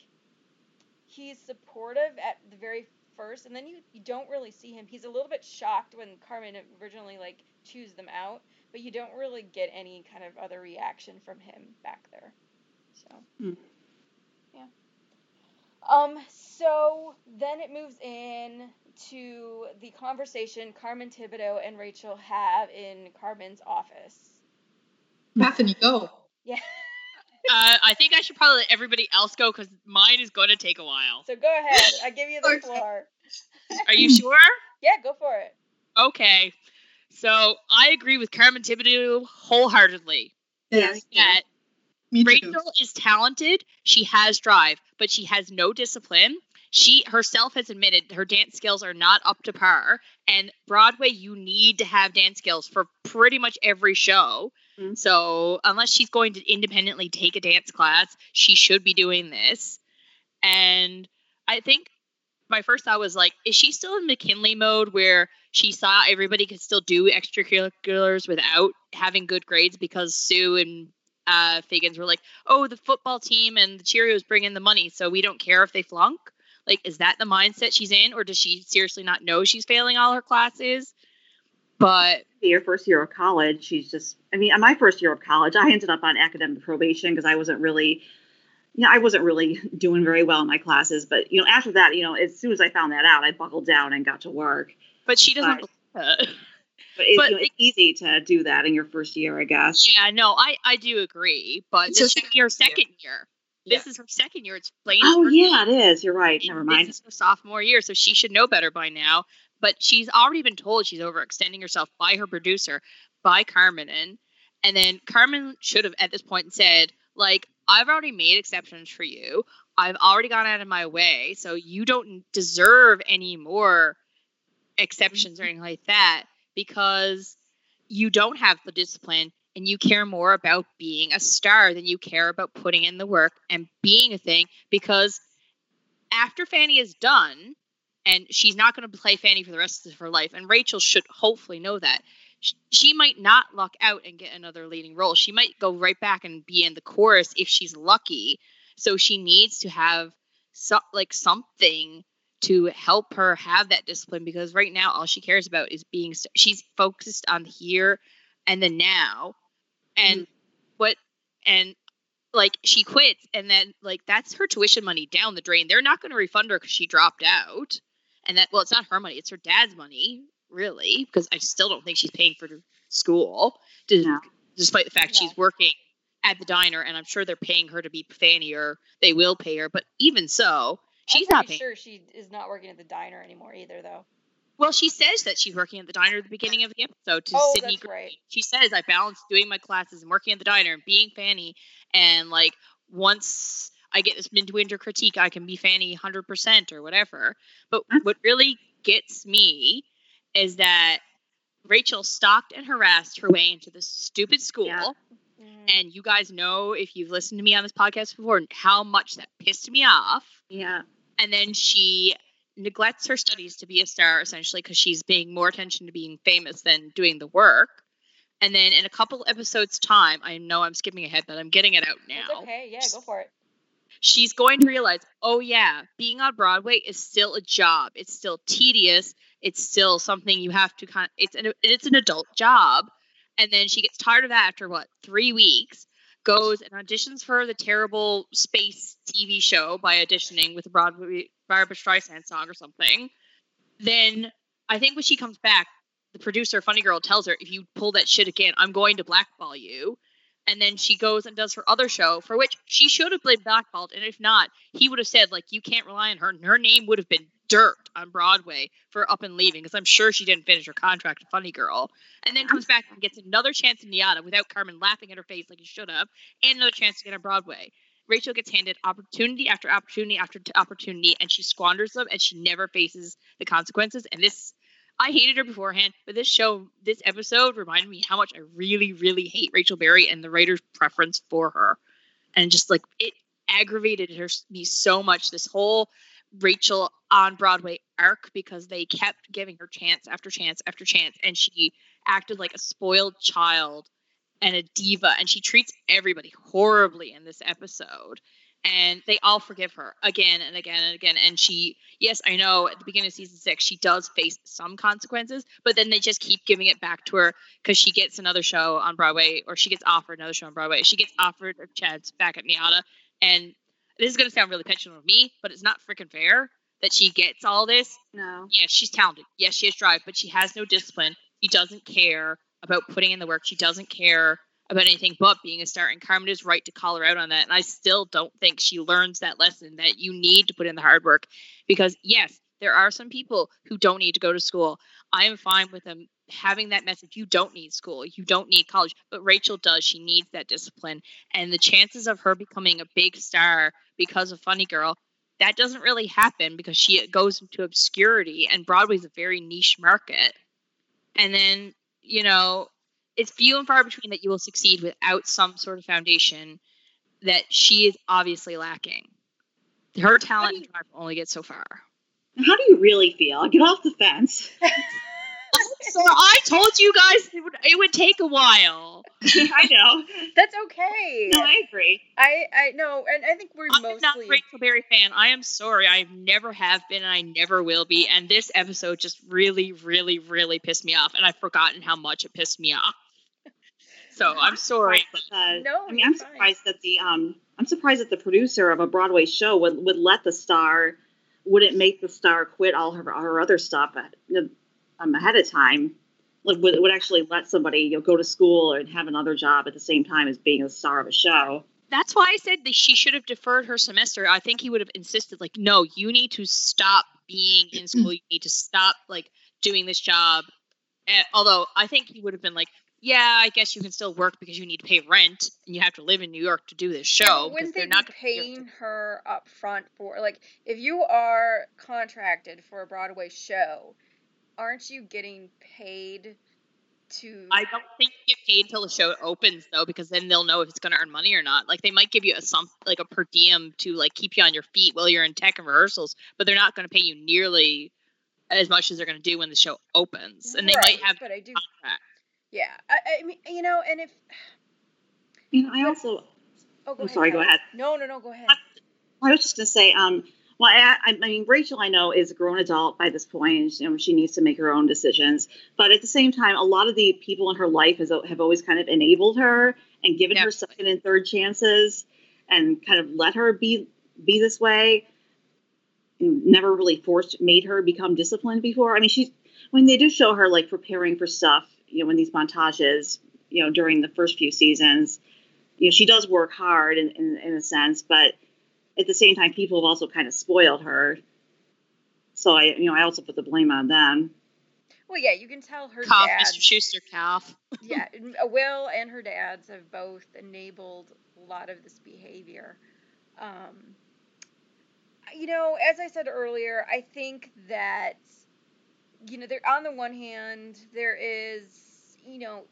he's supportive at the very first, and then you you don't really see him. He's a little bit shocked when Carmen originally like choose them out, but you don't really get any kind of other reaction from him back there. So, Hmm. yeah. Um, so then it moves in to the conversation Carmen Thibodeau and Rachel have in Carmen's office. Bethany, go. Yeah. *laughs* Uh, I think I should probably let everybody else go because mine is going to take a while. So go ahead. I give you the *laughs* floor. Are you sure? *laughs* Yeah, go for it. Okay. So I agree with Carmen Thibodeau wholeheartedly. Yes. That Me too. Rachel is talented. She has drive, but she has no discipline. She herself has admitted her dance skills are not up to par. And Broadway, you need to have dance skills for pretty much every show. Mhm. So unless she's going to independently take a dance class, she should be doing this. And I think my first thought was like, is she still in McKinley mode where she saw everybody could still do extracurriculars without having good grades because Sue and uh, Figgins were like, oh, the football team and the Cheerios bring in the money, so we don't care if they flunk. Like, is that the mindset she's in, or does she seriously not know she's failing all her classes? But Your first year of college, she's just. I mean, on my first year of college, I ended up on academic probation because I wasn't really. You know, I wasn't really doing very well in my classes, but you know, after that, you know, as soon as I found that out, I buckled down and got to work. but she doesn't. It. *laughs* But, it, But you know, it's easy to do that in your first year, I guess. yeah, no, I I do agree. But It's this should be her second second year. This is her second year. It's plain. Oh yeah, it is. You're right. Never mind. This is her sophomore year, so she should know better by now. But she's already been told she's overextending herself by her producer, by Carmen. And then Carmen should have at this point said, like, I've already made exceptions for you. I've already gone out of my way, so you don't deserve any more exceptions or mm-hmm. anything like that because you don't have the discipline and you care more about being a star than you care about putting in the work and being a thing because after Fanny is done and she's not going to play Fanny for the rest of her life and Rachel should hopefully know that she might not luck out and get another leading role. She might go right back and be in the chorus if she's lucky. So she needs to have so, like something to help her have that discipline because right now all she cares about is being she's focused on here and the now and mm-hmm. what and like she quits and then like that's her tuition money down the drain. They're not going to refund her because she dropped out. And that well it's not her money it's her dad's money really because i still don't think she's paying for school d- No. despite the fact No. she's working at the diner and i'm sure they're paying her to be fanny or they will pay her but even so she's I'm not paying sure she is not working at the diner anymore either, though. well, she says that she's working at the diner at the beginning of the episode to Oh, Sidney. that's Greene. right. She says I balance doing my classes and working at the diner and being Fanny, and like once I get this midwinter critique, I can be Fanny 100% or whatever. But what really gets me is that Rachel stalked and harassed her way into this stupid school. Yeah. Mhm. And you guys know if you've listened to me on this podcast before how much that pissed me off Yeah. and then she neglects her studies to be a star essentially because she's paying more attention to being famous than doing the work and then in a couple episodes time i know i'm skipping ahead but i'm getting it out It's now okay. Yeah, go for it. she's going to realize oh yeah being on broadway is still a job it's still tedious it's still something you have to kind it's an it's an adult job. And then she gets tired of that after what three weeks goes and auditions for the terrible space tv show by auditioning with a broadway barbara streisand song or something. Then i think when she comes back the producer funny girl tells her if you pull that shit again i'm going to blackball you. And then she goes and does her other show for which she should have been blackballed. And if not he would have said like you can't rely on her. And her name would have been dirt on broadway for up and leaving because i'm sure she didn't finish her contract at funny girl and then comes back and gets another chance in NYADA without carmen laughing at her face like he should have and another chance to get on broadway rachel gets handed opportunity after opportunity after opportunity and she squanders them and she never faces the consequences and this I hated her beforehand, but this show, this episode reminded me how much I really, really hate Rachel Berry and the writer's preference for her. And just like it aggravated her, me so much, this whole Rachel on Broadway arc, because they kept giving her chance after chance after chance. And she acted like a spoiled child and a diva. And she treats everybody horribly in this episode. and they all forgive her again and again and again. And she, yes, I know at the beginning of season six, she does face some consequences, but then they just keep giving it back to her because she gets another show on Broadway or she gets offered another show on Broadway. She gets offered a chance back at NYADA. And this is going to sound really petulant of me, but it's not freaking fair that she gets all this. No. Yes, she's talented. Yes, she has drive, but she has no discipline. She doesn't care about putting in the work. She doesn't care about anything but being a star. And Carmen is right to call her out on that. And I still don't think she learns that lesson that you need to put in the hard work. Because yes, there are some people who don't need to go to school. I am fine with them having that message. You don't need school. You don't need college. But Rachel does. She needs that discipline. And the chances of her becoming a big star because of Funny Girl, that doesn't really happen because she goes into obscurity and Broadway's a very niche market. And then, you know, it's few and far between that you will succeed without some sort of foundation that she is obviously lacking. Her talent and drive only get so far. How do you really feel? Get off the fence. *laughs* So I told you guys it would it would take a while. *laughs* I know. That's okay. No, I agree. I I know, and I think we're I'm not a mostly Rachel Berry fan. I am sorry. I never have been and I never will be. And this episode just really, really, really pissed me off. And I've forgotten how much it pissed me off. So I'm sorry. but Uh, No, I mean, I'm you're fine. surprised that the um, I'm surprised that the producer of a Broadway show would, would let the star, wouldn't make the star quit all her her other stuff at, um, ahead of time. Like would, would actually let somebody you know go to school and have another job at the same time as being a star of a show. That's why I said that she should have deferred her semester. I think he would have insisted, like, no, you need to stop being in school. You need to stop like doing this job. Eh, although I think he would have been like, yeah, I guess you can still work because you need to pay rent and you have to live in New York to do this show. but wouldn't they they're be not gonna paying her up front for like if you are contracted for a Broadway show, aren't you getting paid to I don't think you get paid until the show opens though, because then they'll know if it's going to earn money or not. Like they might give you a some like a per diem to like keep you on your feet while you're in tech and rehearsals, but they're not going to pay you nearly as much as they're going to do when the show opens, and they Right, might have but I do contract. yeah. I, I mean you know, and if You know, I also oh go I'm ahead. sorry, go ahead. No, no, no, go ahead. I was just gonna say, um, well, I, I, mean, Rachel, I know is a grown adult by this point. You know, she needs to make her own decisions. But at the same time, a lot of the people in her life has, have always kind of enabled her and given her second and third chances, and kind of let her be be this way. And never really forced, made her become disciplined before. I mean, she's when they do show her like preparing for stuff, you know, in these montages, you know, during the first few seasons, you know, she does work hard in, in, in a sense, but at the same time, people have also kind of spoiled her. So I, you know, I also put the blame on them. Well, yeah, you can tell her Cough, dad. Mr. Schuester, cough. *laughs* yeah, uh, Will and her dads have both enabled a lot of this behavior. Um, you know, as I said earlier, I think that you know, there on the one hand, there is, you know,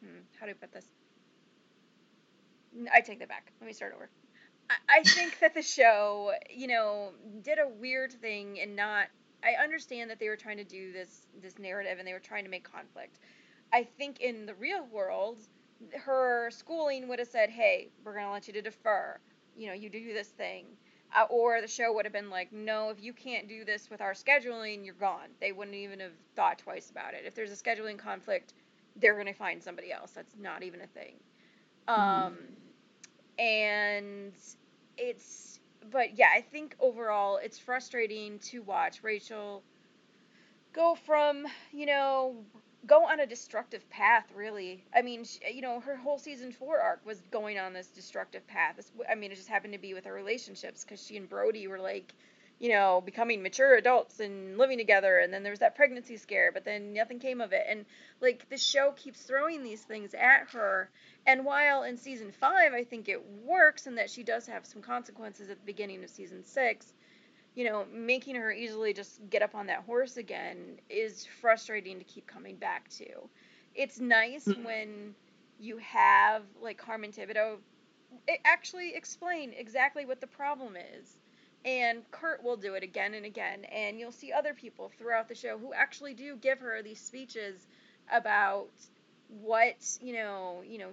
hmm, how do I put this? I take that back. Let me start over. I, think that the show, you know, did a weird thing and not. I understand that they were trying to do this this narrative and they were trying to make conflict. I think in the real world, her schooling would have said, "Hey, we're gonna let you to defer. You know, you do this thing." Uh, or the show would have been like, "No, if you can't do this with our scheduling, you're gone." They wouldn't even have thought twice about it. If there's a scheduling conflict, they're gonna find somebody else. That's not even a thing. Um, and it's, but yeah, I think overall it's frustrating to watch Rachel go from, you know, go on a destructive path, really. I mean, sh you know, her whole season four arc was going on this destructive path. I mean, it just happened to be with her relationships because she and Brody were like, you know, becoming mature adults and living together. And then there was that pregnancy scare, but then nothing came of it. And like the show keeps throwing these things at her. And while in season five, I think it works and that she does have some consequences at the beginning of season six, you know, making her easily just get up on that horse again is frustrating to keep coming back to. It's nice Mhm. when you have like Carmen Thibodeau actually explain exactly what the problem is. And Kurt will do it again and again. And you'll see other people throughout the show who actually do give her these speeches about what you know you know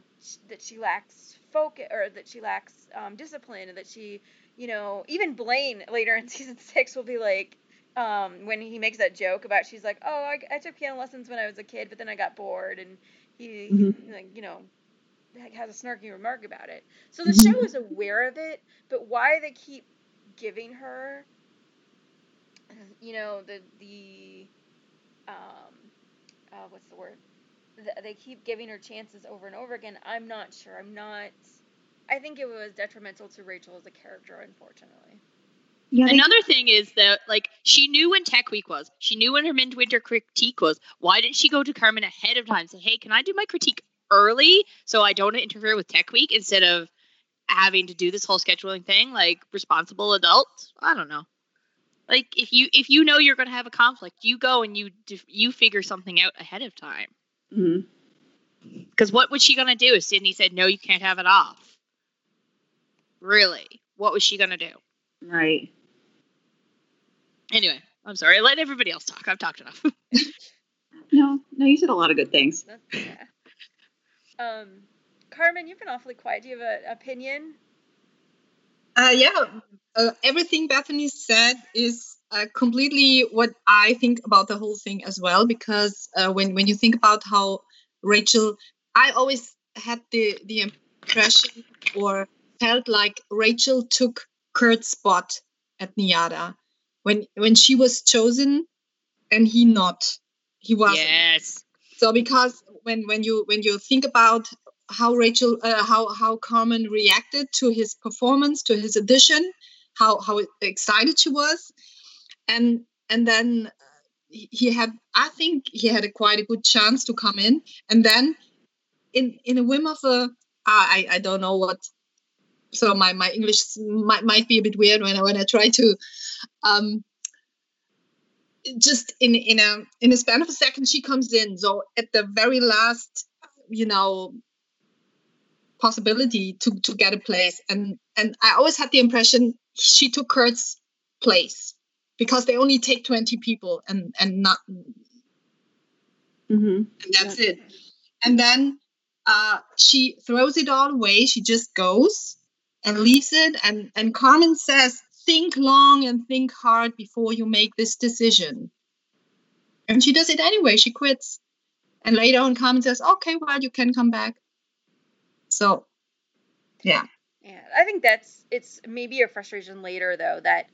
that she lacks focus or that she lacks um, discipline and that she you know even blaine later in *laughs* season six will be like um, when he makes that joke about she's like oh I, I took piano lessons when i was a kid but then i got bored and he Mhm. like you know has a snarky remark about it so the Mhm. show is aware of it but why they keep giving her you know the the um uh, what's the word th- they keep giving her chances over and over again i'm not sure i'm not i think it was detrimental to rachel as a character unfortunately Yeah, they- Another thing is that like she knew when Tech Week was. She knew when her midwinter critique was. Why didn't she go to Carmen ahead of time and say, "Hey, can I do my critique early so I don't interfere with Tech Week instead of having to do this whole scheduling thing like responsible adults?" I don't know. Like if you if you know you're going to have a conflict, you go and you you figure something out ahead of time. Mhm. Because what was she going to do if Sidney said, "No, you can't have it off"? Really, what was she going to do? Right. Anyway, I'm sorry. Let everybody else talk. I've talked enough. *laughs* No, no, you said a lot of good things. Yeah. um carmen you've been awfully quiet do you have an opinion Uh, yeah, uh, everything Bethany said is uh, completely what I think about the whole thing as well. Because uh, when when you think about how Rachel, I always had the the impression or felt like Rachel took Kurt's spot at NYADA when when she was chosen, and he not. He wasn't. yes. So because when when you when you think about how Rachel uh, how how Carmen reacted to his performance to his audition, how how excited she was, and and then uh, he had I think he had a quite a good chance to come in, and then in in a whim of a I I don't know what. So my, my English might, might be a bit weird when I when I try to um, just in in a in a span of a second she comes in so at the very last you know possibility to to get a place. And and i always had the impression she took kurt's place because they only take 20 people and and not mm-hmm. and that's it. And then uh she throws it all away. She just goes and leaves it. And and carmen says think long and think hard before you make this decision. And she does it anyway. She quits. And later on carmen says okay well you can come back so yeah Yeah, I think that's it's maybe a frustration later though that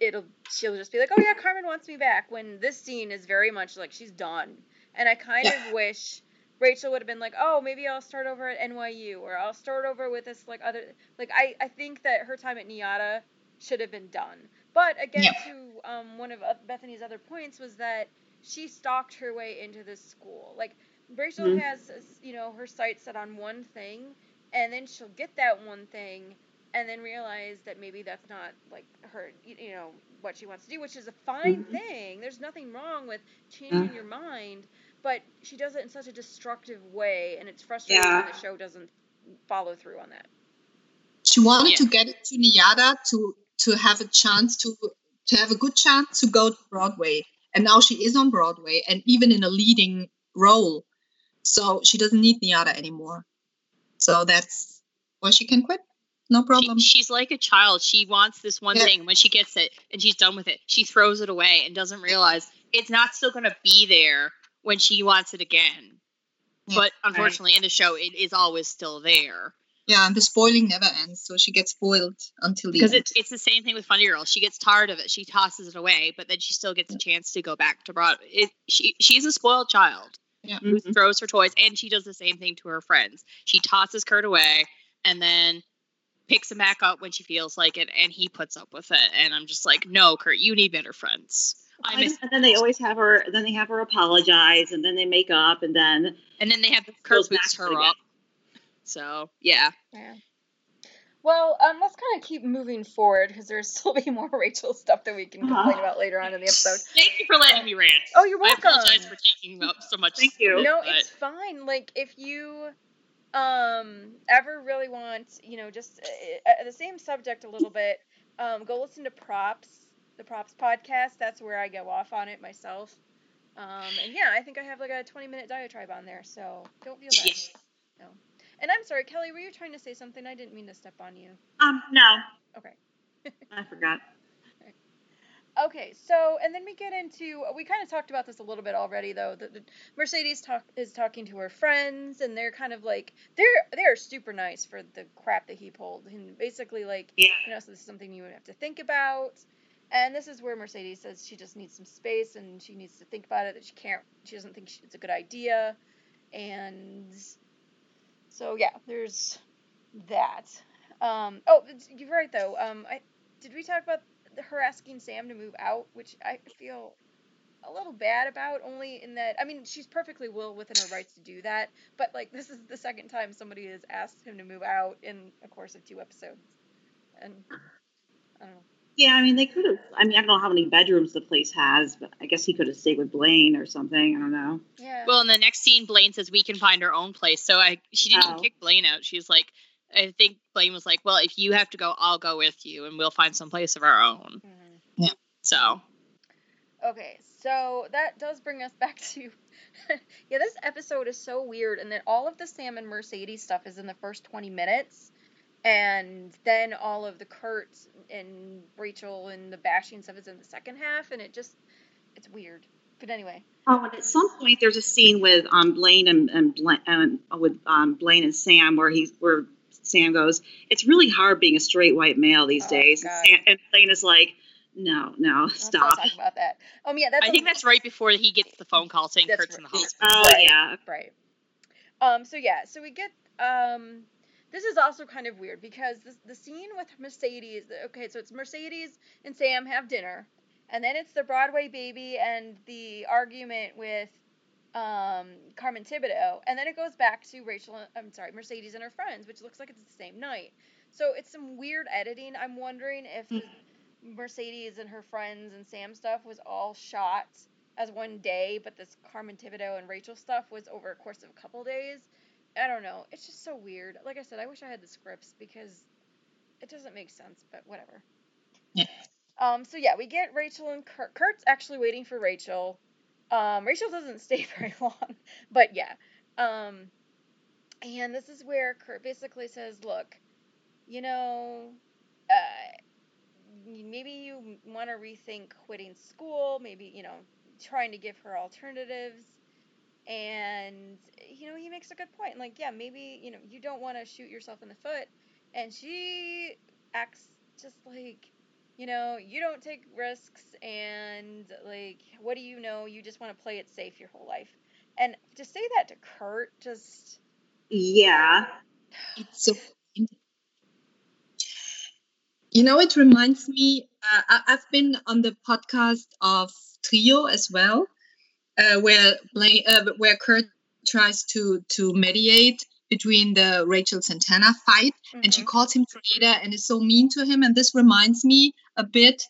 it'll she'll just be like, "Oh yeah, Carmen wants me back." When this scene is very much like she's done, and I kind Yeah. of wish Rachel would have been like, "Oh, maybe I'll start over at NYU or I'll start over with this like other like I I think that her time at NYADA should have been done." But again, to um, one of uh, Bethany's other points was that she stalked her way into this school. Like Rachel Mhm. has you know her sights set on one thing and then she'll get that one thing and then realize that maybe that's not like her you, you know what she wants to do which is a fine Mhm. thing there's nothing wrong with changing Yeah. your mind but she does it in such a destructive way and it's frustrating Yeah. when the show doesn't follow through on that she wanted Yeah. to get it to NYADA to to have a chance to to have a good chance to go to Broadway, and now she is on Broadway and even in a leading role, so she doesn't need NYADA anymore. So that's why she can quit, no problem. She, she's like a child. She wants this one Yeah. thing. When she gets it and she's done with it, she throws it away and doesn't realize it's not still going to be there when she wants it again. Yeah. But unfortunately, in the show, it is always still there yeah, and the spoiling never ends, so she gets spoiled until the because end. it's it's the same thing with Funny Girl. She gets tired of it. She tosses it away, but then she still gets a chance to go back to Broadway. It, she she's a spoiled child. Yeah. who Mhm. throws her toys and she does the same thing to her friends she tosses kurt away and then picks him back up when she feels like it and he puts up with it and i'm just like no kurt you need better friends i miss and then they always have her. Then they have her apologize, and then they make up, and then and then they have Goes kurt back boost to her again. up so yeah yeah well um, let's kind of keep moving forward because there's *laughs* still be more rachel stuff that we can Uh-huh. complain about later on in the episode *laughs* thank you for letting me rant oh you're i welcome apologize for taking up so much Thank you. of No, but- it's fine. Like if you um ever really want, you know, just uh, uh, the same subject a little bit, um go listen to Props, the Props podcast. That's where I go off on it myself. Um, and yeah, I think I have like a 20 minute diatribe on there, so don't feel bad. Yes. No. And I'm sorry, Kelly, were you trying to say something? I didn't mean to step on you. Um, no, Okay. *laughs* I forgot. Okay, so and then we get into we kind of talked about this a little bit already though. That that Mercedes talk is talking to her friends and they're kind of like they're they're super nice for the crap that he pulled and basically like Yeah. you know so this is something you would have to think about. And this is where Mercedes says she just needs some space and she needs to think about it that she can't she doesn't think she, it's a good idea. And so yeah, there's that. Um, oh, you're right though. Um, I did we talk about her asking Sam to move out, which I feel a little bad about, only in that I mean she's perfectly well within her rights to do that, but like this is the second time somebody has asked him to move out in a course of two episodes, and I don't know. Yeah, I mean, they could have. I mean, I don't know how many bedrooms the place has, but I guess he could have stayed with Blaine or something. I don't know. Yeah. Well, in the next scene, Blaine says we can find our own place. So I she didn't Oh. kick Blaine out. She's like, I think Blaine was like, well, if you have to go, I'll go with you, and we'll find some place of our own. Mhm. So Okay, so that does bring us *laughs* back to yeah, this episode is so weird and that all of the Sam and Mercedes stuff is in the first 20 minutes and then all of the Kurt and Rachel and the bashing stuff is in the second half and it just it's weird. But anyway, Oh, and at some point there's a scene with um Blaine and and, Bla- and uh, with um Blaine and Sam where he's where Sam goes, "It's really hard being a straight white male these Oh, days." And, Sam, and Blaine is like, "No, no, let's stop." talk about that. Um yeah, that's I a- think that's right before he gets the phone call saying That's Kurt's in the hospital. Oh Right. yeah, Right. Um. So yeah. So we get. Um. This is also kind of weird because this, the scene with Mercedes. Okay, so it's Mercedes and Sam have dinner, and then it's the Broadway baby and the argument with um, Carmen Thibodeau, and then it goes back to Rachel. I'm sorry, Mercedes and her friends, which looks like it's the same night. So it's some weird editing. I'm wondering if the Mercedes and her friends and Sam stuff was all shot as one day, but this Carmen Thibodeau and Rachel stuff was over a course of a couple days. I don't know. It's just so weird. Like I said, I wish I had the scripts because it doesn't make sense, but whatever. Yeah. Um. So yeah, we get Rachel and Kurt. Kurt's actually waiting for Rachel. Um. Rachel doesn't *laughs* stay very long, but yeah. Um. And this is where Kurt basically says, "Look, you know, uh, maybe you want to rethink quitting school. Maybe you know, trying to give her alternatives." And you know, he makes a good point. Like, yeah, maybe you know, you don't want to shoot yourself in the foot. And she acts just like, you know, you don't take risks, and like, what do you know? You just want to play it safe your whole life. And to say that to Kurt, just yeah. *sighs* It's so. You know, it reminds me. Uh, I've been on the podcast of Trio as well, uh, where uh, where Kurt tries to to mediate between the Rachel Santana fight, and she mhm. calls him traitor and is so mean to him. And this reminds me a bit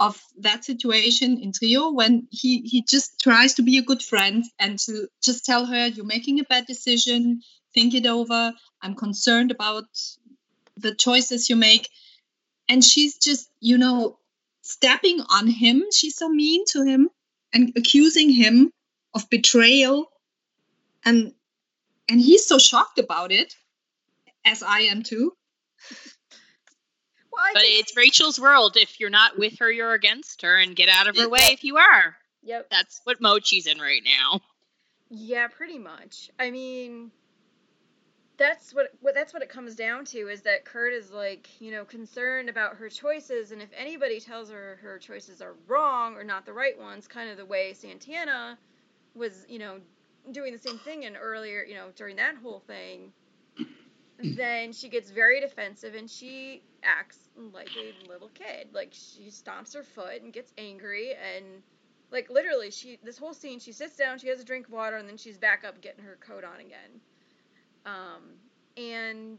of that situation in Trio when he he just tries to be a good friend and to just tell her you're making a bad decision, think it over. I'm concerned about the choices you make. And she's just, you know, stepping on him. She's so mean to him and accusing him of betrayal. And and he's so shocked about it, as I am too. *laughs* well, I But it's Rachel's world. If you're not with her, you're against her, and get out of her way Yeah. if you are. yep. That's what Mochi's in right now. Yeah, pretty much. I mean, that's what, what that's what it comes down to is that Kurt is like, you know, concerned about her choices and if anybody tells her her choices are wrong or not the right ones, kind of the way Santana was, you know, doing the same thing and earlier, you know, during that whole thing, *clears throat* then she gets very defensive and she acts like a little kid. Like she stomps her foot and gets angry and like literally she this whole scene she sits down, she has a drink of water and then she's back up getting her coat on again. Um and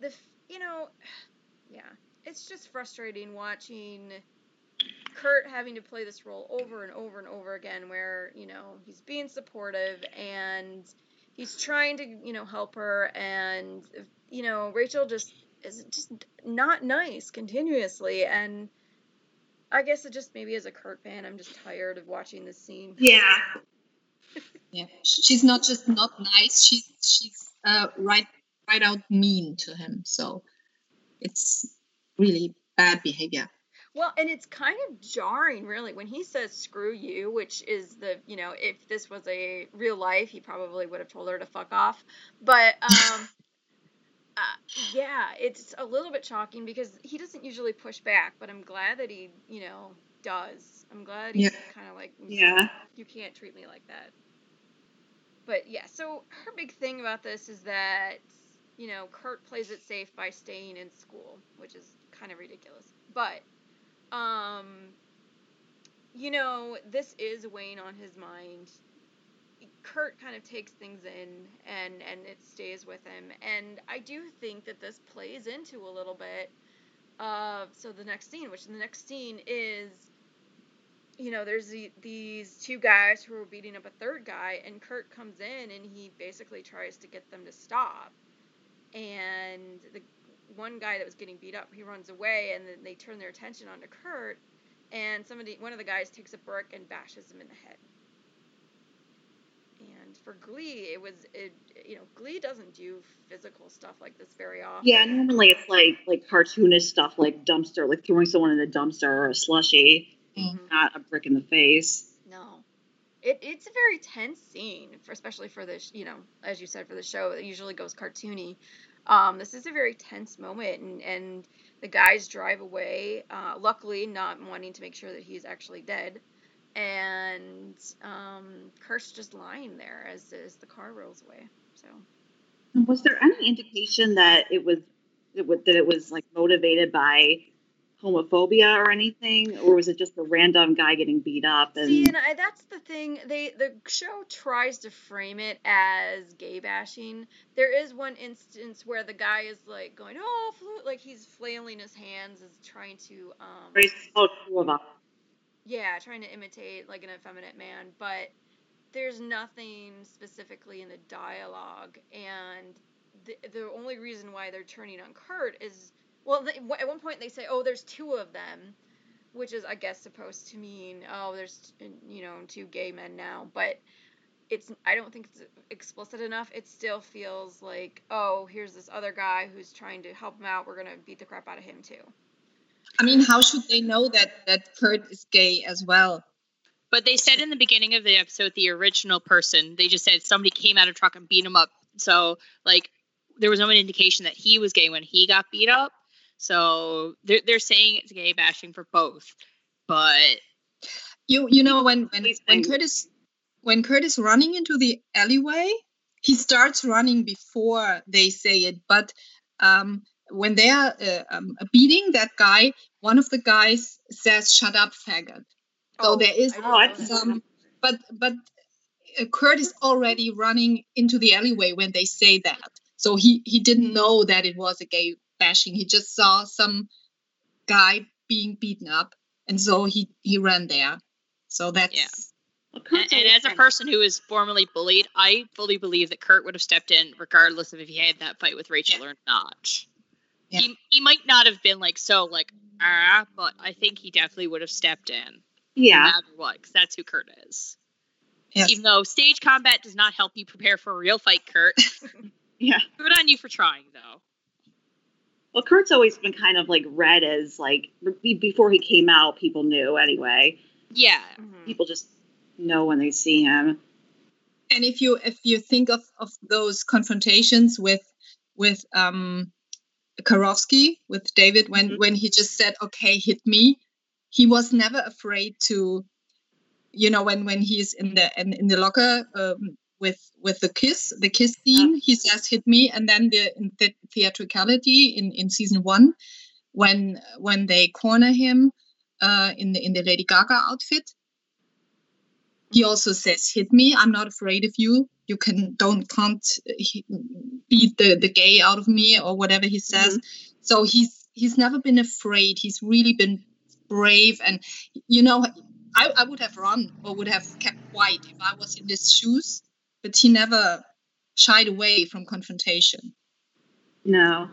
the you know *sighs* yeah, it's just frustrating watching Kurt having to play this role over and over and over again where, you know, he's being supportive and he's trying to, you know, help her and you know, Rachel just is just not nice continuously and I guess it just maybe as a Kurt fan, I'm just tired of watching this scene. Yeah. Yeah, she's not just not nice. She's she's uh, right right out mean to him. So it's really bad behavior. Well, and it's kind of jarring, really, when he says "screw you," which is the you know, if this was a real life, he probably would have told her to fuck off. But um, *laughs* uh, yeah, it's a little bit shocking because he doesn't usually push back, but I'm glad that he you know does. I'm glad he's Yeah. kind of like Yeah. you can't treat me like that. But yeah, so her big thing about this is that, you know, Kurt plays it safe by staying in school, which is kind of ridiculous. But, um, you know, this is weighing on his mind. Kurt kind of takes things in and and it stays with him, and I do think that this plays into a little bit of so the next scene, which the next scene is you know, there's the, these two guys who are beating up a third guy, and Kurt comes in and he basically tries to get them to stop. And the one guy that was getting beat up, he runs away, and then they turn their attention onto Kurt, and somebody, one of the guys takes a brick and bashes him in the head. And for Glee, it was, it, you know, Glee doesn't do physical stuff like this very often. Yeah, normally it's like like cartoonish stuff like dumpster, like throwing someone in a dumpster or a slushy, Mhm. not a brick in the face. No. It, it's a very tense scene, for, especially for this, you know, as you said, for the show. It usually goes cartoony. Um, this is a very tense moment, and, and the guys drive away, uh, luckily not wanting to make sure that he's actually dead. And um, Kurt's just lying there as, as the car rolls away. So, Was there any indication that it was it was, that it was like motivated by homophobia or anything, or was it just a random guy getting beat up? And See, and I, that's the thing. They the show tries to frame it as gay bashing. There is one instance where the guy is like going, "Oh, like he's flailing his hands, is trying to, um, Race- two of them. yeah, trying to imitate like an effeminate man." But there's nothing specifically in the dialogue, and the the only reason why they're turning on Kurt is, well, they, at one point they say, "Oh, there's two of them." which is I guess supposed to mean oh there's uh, you know two gay men now, but it's I don't think it's explicit enough. It still feels like oh here's this other guy who's trying to help him out. We're gonna beat the crap out of him too. I mean, how should they know that that Kurt is gay as well? But they said in the beginning of the episode, the original person, they just said somebody came out of truck and beat him up. So, like, there was no indication that he was gay when he got beat up. So they're, they're saying it's gay bashing for both. But You you know when when when Curtis when Kurt is running into the alleyway, he starts running before they say it. But um, when they are uh, um, beating that guy, one of the guys says, "Shut up, faggot." So Oh, there is I didn't know I that. didn't some, but but uh, Kurt is already running into the alleyway when they say that. So he he didn't know that it was a gay bashing. He just saw some guy being beaten up, and so he he ran there. So that's Yeah. Well, and, and as a person who was formerly bullied, I fully believe that Kurt would have stepped in regardless of if he had that fight with Rachel or not. Yeah. He, he might not have been like so like ah, but I think he definitely would have stepped in no yeah, matter what, because that's who Kurt is. Yes. Even though stage combat does not help you prepare for a real fight, Kurt. *laughs* yeah. Good on you for trying, though. Well, Kurt's always been kind of like read as like before he came out, people knew anyway. Yeah. Mhm. People just know when they see him. and if you if you think of of those confrontations with with um Karofsky with David when Mhm. when he just said okay hit me he was never afraid to you know when when he's in the in, in the locker um, with with the kiss the kiss scene. He says hit me. And then the, the theatricality in in season 1 when when they corner him uh in the in the Lady Gaga outfit. He also says hit me. I'm not afraid of you. You can don't can't beat the the gay out of me or whatever he says. So he's he's never been afraid. He's really been brave. And you know I, I would have run or would have kept quiet if i was in his shoes but he never shied away from confrontation No.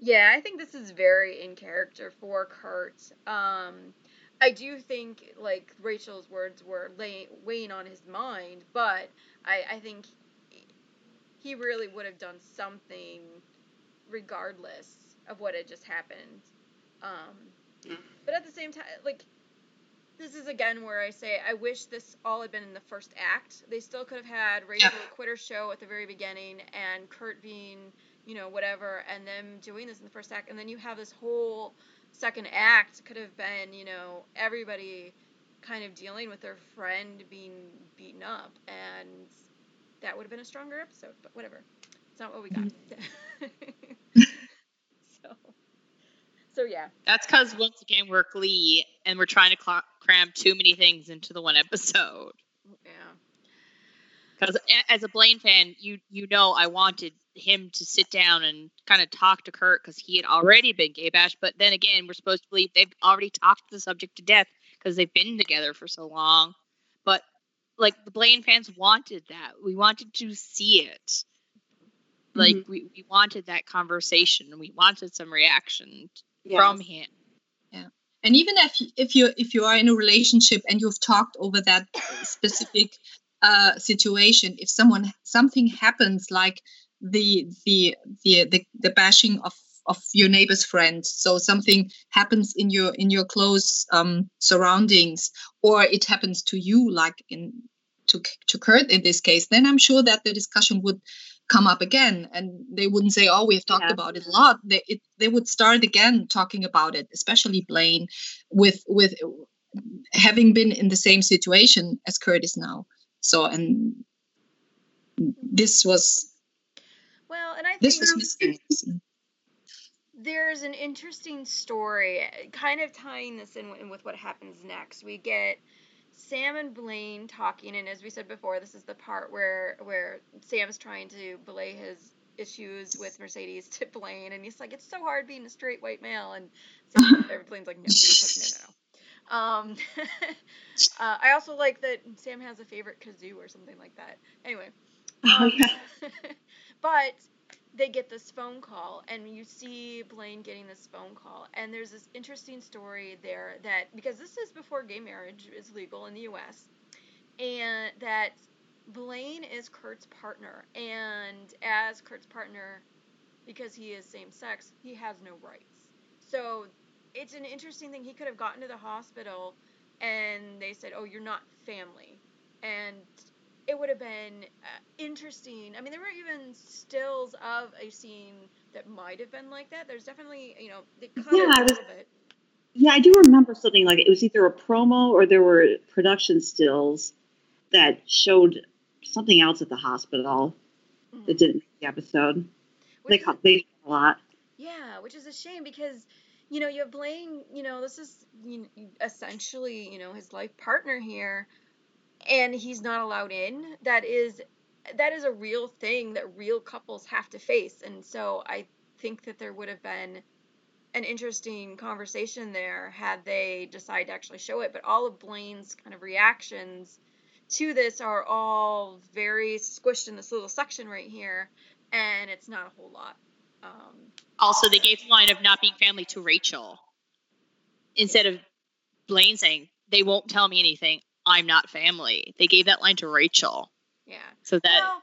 Yeah, I think this is very in character for Kurt. Um, I do think like Rachel's words were lay, weighing on his mind, but I, I think he really would have done something regardless of what had just happened. Um, But at the same time, like this is again where I say I wish this all had been in the first act. They still could have had Rachel quit her show at the very beginning and Kurt being, you know, whatever, and them doing this in the first act, and then you have this whole second act could have been, you know, everybody kind of dealing with their friend being beaten up, and that would have been a stronger episode. But whatever, it's not what we got. Mm-hmm. *laughs* so, yeah. That's because once again we're Glee and we're trying to cl- cram too many things into the one *laughs* episode. Yeah. Because as a Blaine fan, you you know I wanted him to sit down and kind of talk to Kurt because he had already been gay bashed. But then again, we're supposed to believe they've already talked the subject to death because they've been together for so long. But like the Blaine fans wanted that. We wanted to see it. Like mm-hmm. we, we wanted that conversation we wanted some reaction from him. Yeah. And even if if you if you are in a relationship and you've talked over that specific uh, situation if someone something happens like the the the the, the bashing of of your neighbor's friend so something happens in your in your close um, surroundings or it happens to you like in to to Kurt in this case then i'm sure that the discussion would come up again and they wouldn't say oh we've talked Yeah. about it a lot they it, they would start again talking about it especially blaine with with having been in the same situation as Kurt is now so and this was Well, and I this think was missing there's an interesting story, kind of tying this in with what happens next. We get Sam and Blaine talking, and as we said before, this is the part where where Sam's trying to belay his issues with Mercedes to Blaine, and he's like, "It's so hard being a straight white male," and Sam, *laughs* Blaine's like, "No, like, no, no, no." Um, *laughs* uh, I also like that Sam has a favorite kazoo or something like that. Anyway, Oh, um, yeah. *laughs* but they get this phone call, and you see Blaine getting this phone call, and there's this interesting story there that because this is before gay marriage is legal in the U.S., and that Blaine is Kurt's partner, and as Kurt's partner, because he is same sex, he has no rights. So it's an interesting thing. He could have gotten to the hospital, and they said, "Oh, you're not family," and it would have been uh, interesting. I mean, there were even stills of a scene that might have been like that. There's definitely, you know, they cut Yeah, I was- bit. Yeah, I do remember something like it was either a promo or there were production stills that showed something else at the hospital Mhm. that didn't make the episode. Which They cut they a lot. Yeah, which is a shame because, you know, you have Blaine, you know, this is you know, essentially, you know, his life partner here, and he's not allowed in. That is, that is a real thing that real couples have to face, and so I think that there would have been an interesting conversation there had they decided to actually show it. But all of Blaine's kind of reactions to this are all very squished in this little section right here, and it's not a whole lot. Um, Also, they gave the line of not being family to Rachel instead of Blaine saying they won't tell me anything. I'm not family. They gave that line to Rachel, Yeah. so that well,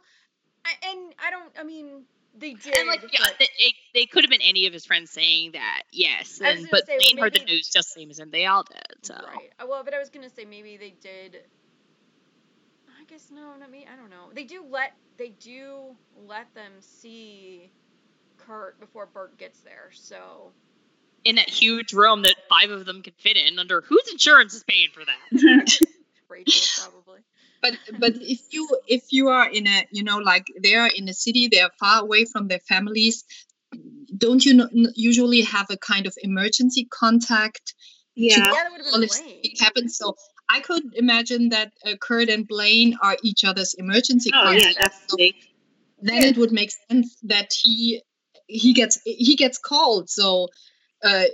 I, and I don't. I mean, they did. and like yeah, they, it, they could have been any of his friends saying that. Yes, and, but say, well, Blaine heard the news just the same as him. They all did. So Right. Uh, Well, but I was gonna say maybe they did. I guess no, not me. I don't know. They do let they do let them see Kurt before Burt gets there. So in that huge room that five of them can fit in, under whose insurance is paying for that? *laughs* Rachel *laughs* probably. but *laughs* but if you if you are in a you know like they are in a city they are far away from their families don't you n- n- usually have a kind of emergency contact Yeah. Yeah, that would have Well, been it happens so i could imagine that uh, kurt and blaine are each other's emergency Oh yeah, contacts so definitely. then it would make sense that he he gets he gets called so uh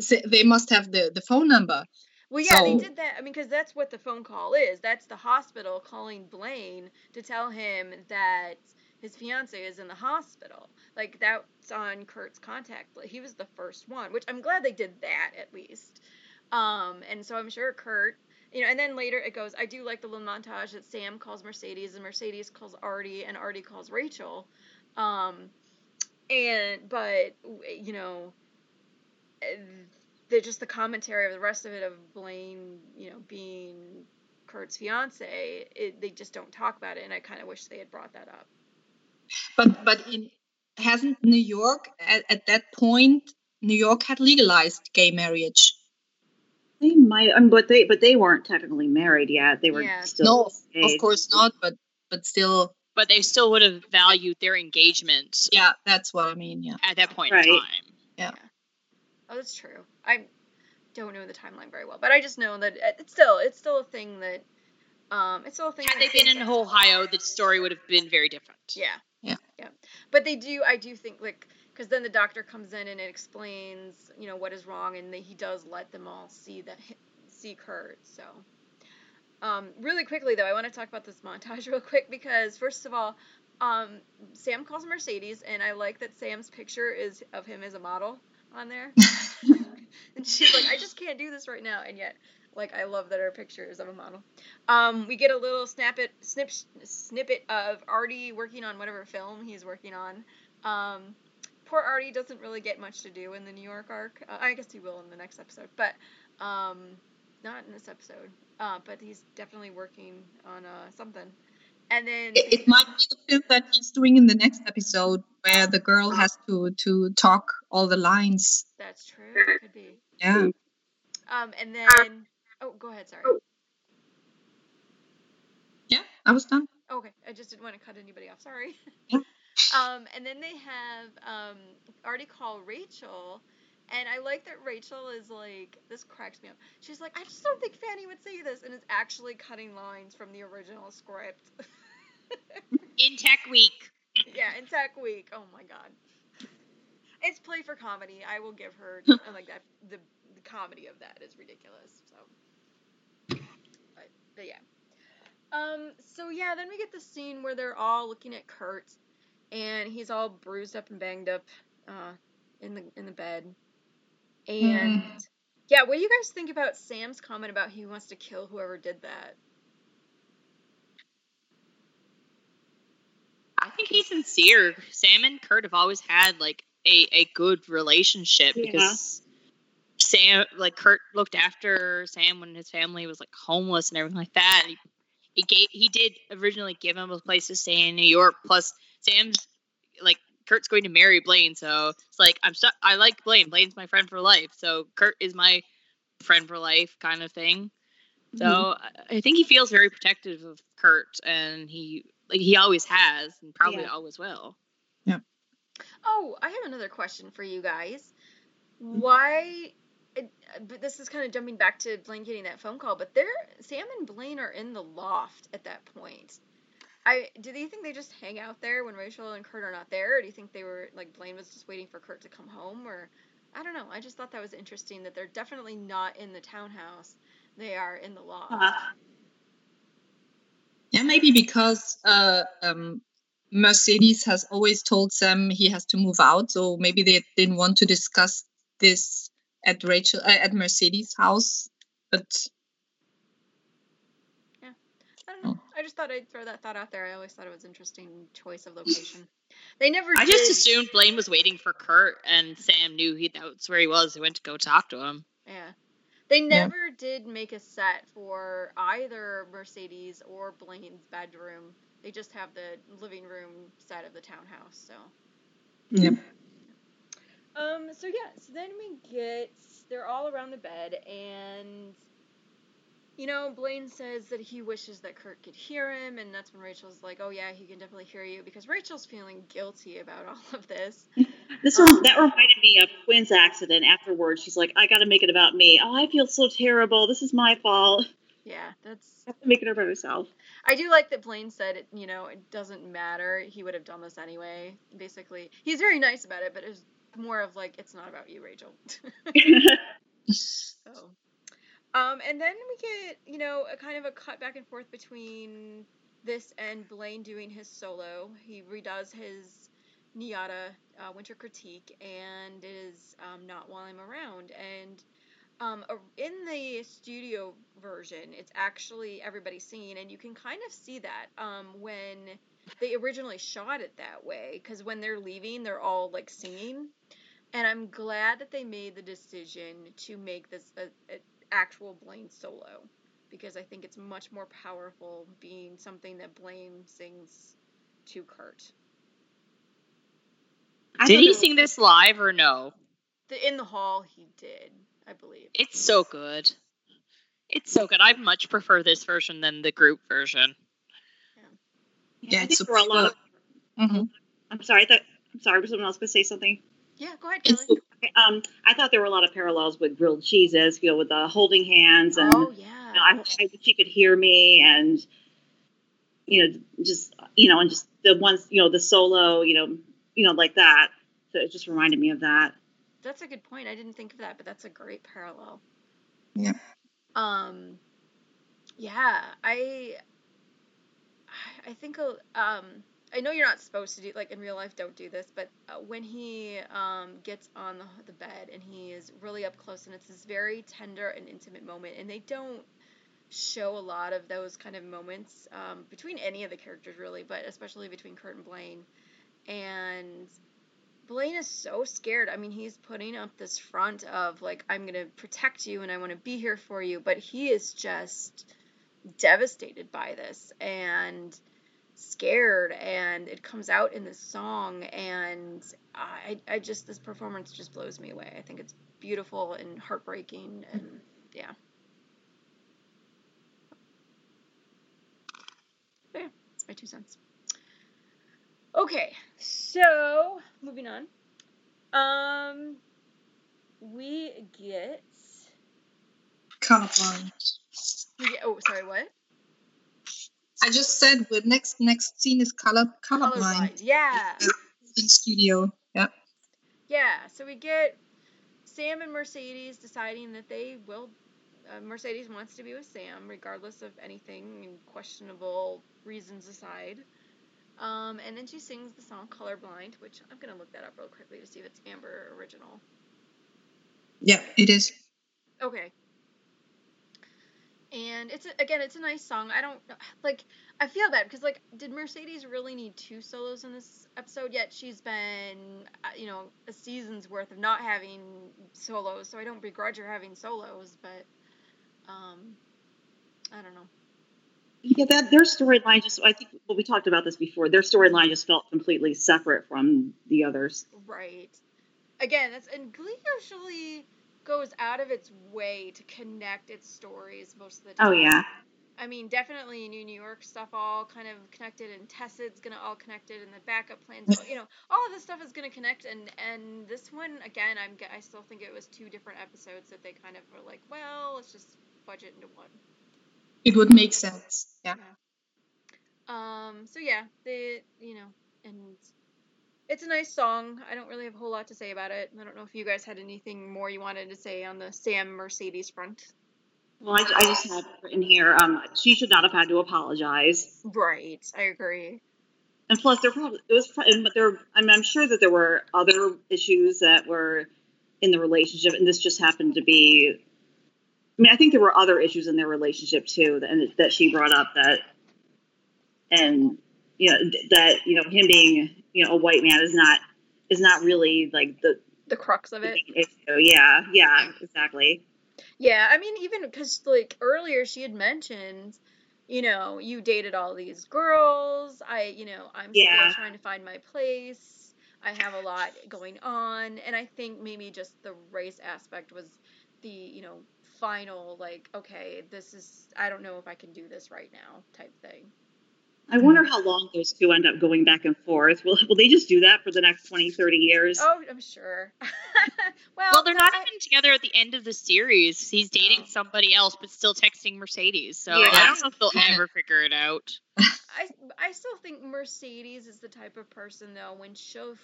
so they must have the the phone number Well, yeah, they did that. I mean, because that's what the phone call is. That's the hospital calling Blaine to tell him that his fiance is in the hospital. Like that's on Kurt's contact. He was the first one, which I'm glad they did that at least. Um, and so I'm sure Kurt, you know, and then later it goes. I do like the little montage that Sam calls Mercedes and Mercedes calls Artie and Artie calls Rachel. Um, and but you know, the just the commentary of the rest of it of Blaine, you know, being Kurt's fiance, it, they just don't talk about it, and I kind of wish they had brought that up. But but in hasn't New York at, at that point New York had legalized gay marriage. They might, um, but they but they weren't technically married yet. They were Yeah. still. no, of course not. But but still, But they still would have valued their engagement yeah, that's what I mean. Yeah. at that point Right. in time. Oh, that's true. I don't know the timeline very well, but I just know that it's still it's still a thing that um it's still a thing. Had that they been in things- Ohio, the story would have been very different. Yeah. Yeah. Yeah. But they do, I do think, like, because then the doctor comes in and it explains, you know, what is wrong, and they, he does let them all see that, see Kurt. So, um, really quickly though, I want to talk about this montage *laughs* real quick because first of all, um, Sam calls Mercedes, and I like that Sam's picture is of him as a model on there. *laughs* and she's like, I just can't do this right now, and yet. Like I love that her picture is of a model. Um, we get a little snippet, snip, snippet of Artie working on whatever film he's working on. Um, poor Artie doesn't really get much to do in the New York arc. Uh, I guess he will in the next episode, but um, not in this episode. Uh, but he's definitely working on uh, something. And then It, it might be the film that he's doing in the next episode where the girl has to to talk all the lines. that's true. It could be. Yeah. Um, and then oh, go ahead. Sorry. Yeah. I was done. Okay, I just didn't want to cut anybody off. Sorry. Yeah. *laughs* um, and then they have um, Artie call Rachel, and I like that Rachel is like this cracks me up. She's like, I just don't think Fanny would say this, and is actually cutting lines from the original script. *laughs* In Tech Week, yeah, in Tech Week. Oh my god. It's play for comedy. I will give her *laughs* like that. The, the comedy of that is ridiculous. So, but, but yeah. Um. So yeah, then we get the scene where they're all looking at Kurt, and he's all bruised up and banged up, uh, in the in the bed. Mm-hmm. And yeah, what do you guys think about Sam's comment about he wants to kill whoever did that? I think he's sincere. Sam and Kurt have always had like a, a good relationship Yeah. because Sam like Kurt looked after Sam when his family was like homeless and everything like that. And he, he gave he did originally give him a place to stay in New York. Plus Sam's like Kurt's going to marry Blaine, so it's like I'm stuck. I like Blaine. Blaine's my friend for life. So Kurt is my friend for life kind of thing. So hmm. I- I think he feels very protective of Kurt, and he like he always has, and probably Yeah. always will. Yeah. Oh, I have another question for you guys. Why? But this is kind of jumping back to Blaine getting that phone call. But they're Sam and Blaine are in the loft at that point. I do you think they just hang out there when Rachel and Kurt are not there, or do you think they were like Blaine was just waiting for Kurt to come home, or I don't know. I just thought that was interesting that they're definitely not in the townhouse. They are in the loft. Uh, Yeah, maybe because uh, um, Mercedes has always told Sam he has to move out, so maybe they didn't want to discuss this at Rachel uh, at Mercedes' house. But I don't know. I just thought I'd throw that thought out there. I always thought it was an interesting choice of location. *laughs* They never. I just assumed Blaine was waiting for Kurt, and Sam knew he that's where he was. He went to go talk to him. Yeah. They never did make a set for either Mercedes or Blaine's bedroom. They just have the living room set of the townhouse. So. Yep. Um. So yeah. So then we get they're all around the bed, and you know Blaine says that he wishes that Kurt could hear him, and that's when Rachel's like, "Oh yeah, he can definitely hear you," because Rachel's feeling guilty about *laughs* all of this. This one um, that reminded me of Quinn's accident. Afterwards, she's like, "I got to make it about me. Oh, I feel so terrible. This is my fault. Yeah, that's I have to make it about myself." I do like that Blaine said, it, you know, it doesn't matter. He would have done this anyway. Basically, he's very nice about it, but it's more of like, it's not about you, Rachel. *laughs* *laughs* so, um, and then we get, you know, a kind of a cut back and forth between this and Blaine doing his solo. He redoes his NYADA uh, Winter Critique, and it is um, not while I'm around. And um, in the studio version, it's actually everybody singing, and you can kind of see that um, when they originally shot it that way, because when they're leaving, they're all like singing. And I'm glad that they made the decision to make this a, a actual Blaine solo, because I think it's much more powerful being something that Blaine sings to Kurt. I Did he they sing this live or no? The, in the hall, he did, I believe. It's so good. It's so good. I much prefer this version than the group version. Yeah, I it's think there were a lot of. Mhm. I'm sorry. I thought. I'm sorry. Was someone else going to say something? Yeah, go ahead, Kelly. Okay, Um, I thought there were a lot of parallels with Grilled Cheesus. You know, with the holding hands and. Oh yeah. you know, I, I wish she could hear me and. You know, just you know, and just the ones you know, the solo, you know, you know, like that. So it just reminded me of that. That's a good point. I didn't think of that, but that's a great parallel. Yeah. Um yeah, I I think uh, um I know you're not supposed to do like in real life don't do this, but uh, when he um gets on the, the bed and he is really up close and it's this very tender and intimate moment and they don't show a lot of those kind of moments um, between any of the characters really, but especially between Kurt and Blaine. And Blaine is so scared. I mean, he's putting up this front of like I'm going to protect you and I want to be here for you, but he is just devastated by this and scared and it comes out in this song and I I just this performance just blows me away. I think it's beautiful and heartbreaking and yeah. There, that's my two cents. Okay, so moving on. Um, we get colorblind. we get. Oh, sorry, what? I just said the next next scene is color colorblind Colorblind. Yeah, in studio. Yeah. yeah. So we get Sam and Mercedes deciding that they will. Uh, Mercedes wants to be with Sam, regardless of anything and questionable reasons aside. Um, and then she sings the song "Colorblind," which I'm gonna look that up real quickly to see if it's Amber original. Yeah, it is. Okay. And it's again, it's a nice song. I don't like. I feel bad because like, did Mercedes really need two solos in this episode? Yet she's been, uh, you know, a season's worth of not having solos. So I don't begrudge her having solos, but um, I don't know. Yeah, that their storyline just. I think well, we talked about this before. Their storyline just felt completely separate from the others. Right. Again, that's and Glee usually goes out of its way to connect its stories most of the time. Oh yeah. I mean, definitely New New York stuff all kind of connected, and Tessid's gonna all connected, and the backup plans, you know, all of this stuff is gonna connect, and and this one again, I'm I still think it was two different episodes that they kind of were like, well, let's just budget into one. It would make sense. Yeah. Um, so yeah, they, you know, and it's a nice song. I don't really have a whole lot to say about it. I don't know if you guys had anything more you wanted to say on the Sam Mercedes front. Well, I, I just had written here. Um, she should not have had to apologize. Right, I agree. And plus, there probably it was, but there. I mean, I'm sure that there were other issues that were in the relationship, and this just happened to be. I mean, I think there were other issues in their relationship too, that, and that she brought up that, and you know that you know him being you know a white man is not is not really like the, The crux of it. issue. Yeah, yeah, exactly. Yeah, I mean, even because like earlier she had mentioned, you know, you dated all these girls. I, you know, I'm Yeah. still trying to find my place. I have a lot going on, and I think maybe just the race aspect was the, you know, final like, okay, this is I don't know if I can do this right now type thing. I wonder hmm. how long those two end up going back and forth. Will, will they just do that for the next 20, 30 years? Oh, I'm sure. *laughs* well, Well, they're not I- even together at the end of the series. He's dating Oh. somebody else, but still texting Mercedes. So Yeah. I don't know if they'll ever *laughs* figure it out. I, I still think Mercedes is the type of person though when she'll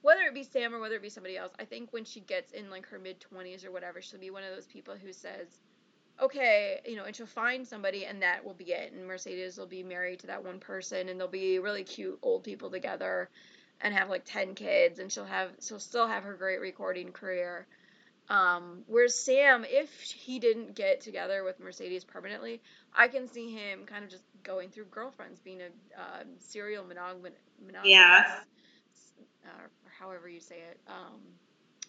whether it be Sam or whether it be somebody else I think when she gets in like her mid 20s or whatever she'll be one of those people who says okay, you know, and she'll find somebody and that will be it. And Mercedes will be married to that one person and they'll be really cute old people together and have like 10 kids and she'll have she'll still have her great recording career. Um, whereas Sam, if he didn't get together with Mercedes permanently, I can see him kind of just going through girlfriends, being a um, serial monogam- monogamous, Yeah. uh, or however you say it. Um,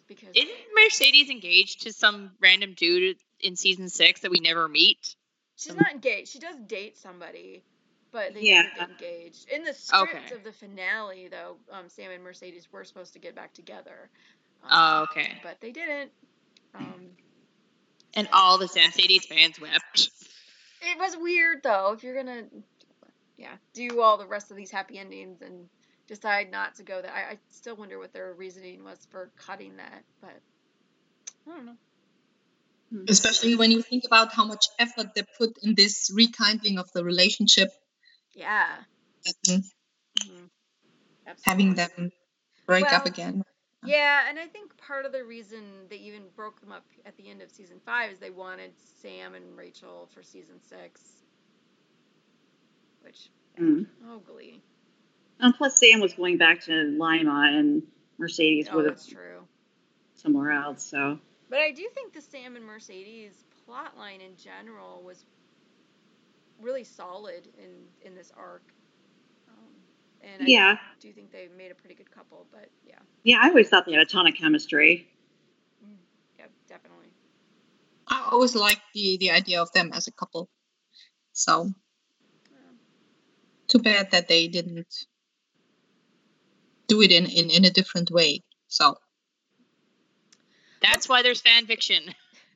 because Isn't Mercedes engaged to some random dude in season six that we never meet? She's not engaged. She does date somebody, but they Yeah. never get engaged. In the script Okay. of the finale, though, um, Sam and Mercedes were supposed to get back together. Um, Oh, okay. But they didn't. Um, And all the Sam Mercedes fans wept. it was weird, though. If you're gonna, yeah, do all the rest of these happy endings and decide not to go there, I, I still wonder what their reasoning was for cutting that. But I don't know. Especially when you think about how much effort they put in this rekindling of the relationship Yeah. and mhm. having them break up again. Yeah, and I think part of the reason they even broke them up at the end of season five is they wanted Sam and Rachel for season six. Which, Mm. oh, glee. And plus, Sam was going back to Lima, and Mercedes Oh, would have true. somewhere else. So But I do think the Sam and Mercedes plot line in general was really solid in, in this arc. Um, and I yeah, do think they made a pretty good couple, but yeah, yeah. I always thought they had a ton of chemistry. yeah, definitely. I always liked the, the idea of them as a couple. So Yeah. too bad that they didn't do it in, in, in a different way. So That's why there's fan fiction.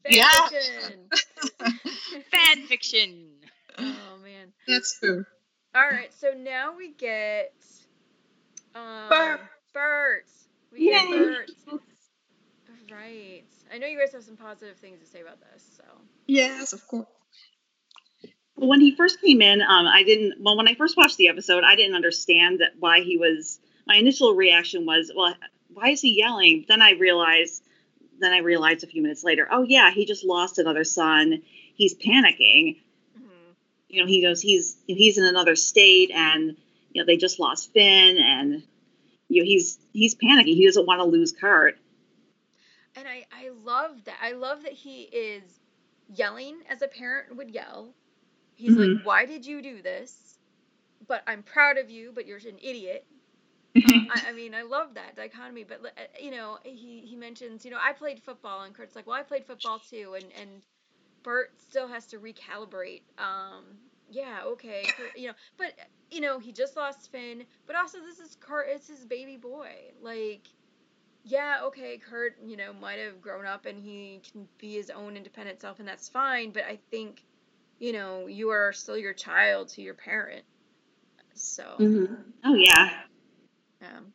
Yeah. Fanfiction! *laughs* fan fiction. oh, man. that's true. All right, so now we get um, Burt. Burt. We get Yay. Burt. Right. I know you guys have some positive things to say about this. So Yes, of course. When he first came in, um, I didn't. Well, when I first watched the episode, I didn't understand that why he was. My initial reaction was, "Well, why is he yelling?" Then I realized. Then I realized a few minutes later, oh yeah, he just lost another son. He's panicking. mhm. You know, he goes, he's he's in another state, and you know they just lost Finn, and you know he's he's panicking. He doesn't want to lose Kurt. and I I love that. I love that he is yelling as a parent would yell. He's like, "Why did you do this?" But I'm proud of you, but you're an idiot. *laughs* I, I mean, I love that dichotomy. But uh, you know, he he mentions, you know, I played football, and Kurt's like, well, I played football too, and and Burt still has to recalibrate. Um, yeah, okay, Kurt- you know, but you know, he just lost Finn, but also this is Kurt, it's his baby boy. Like, yeah, okay, Kurt, you know, might have grown up and he can be his own independent self, and that's fine. But I think, you know, you are still your child to your parent. So, Mhm. Oh yeah. Um,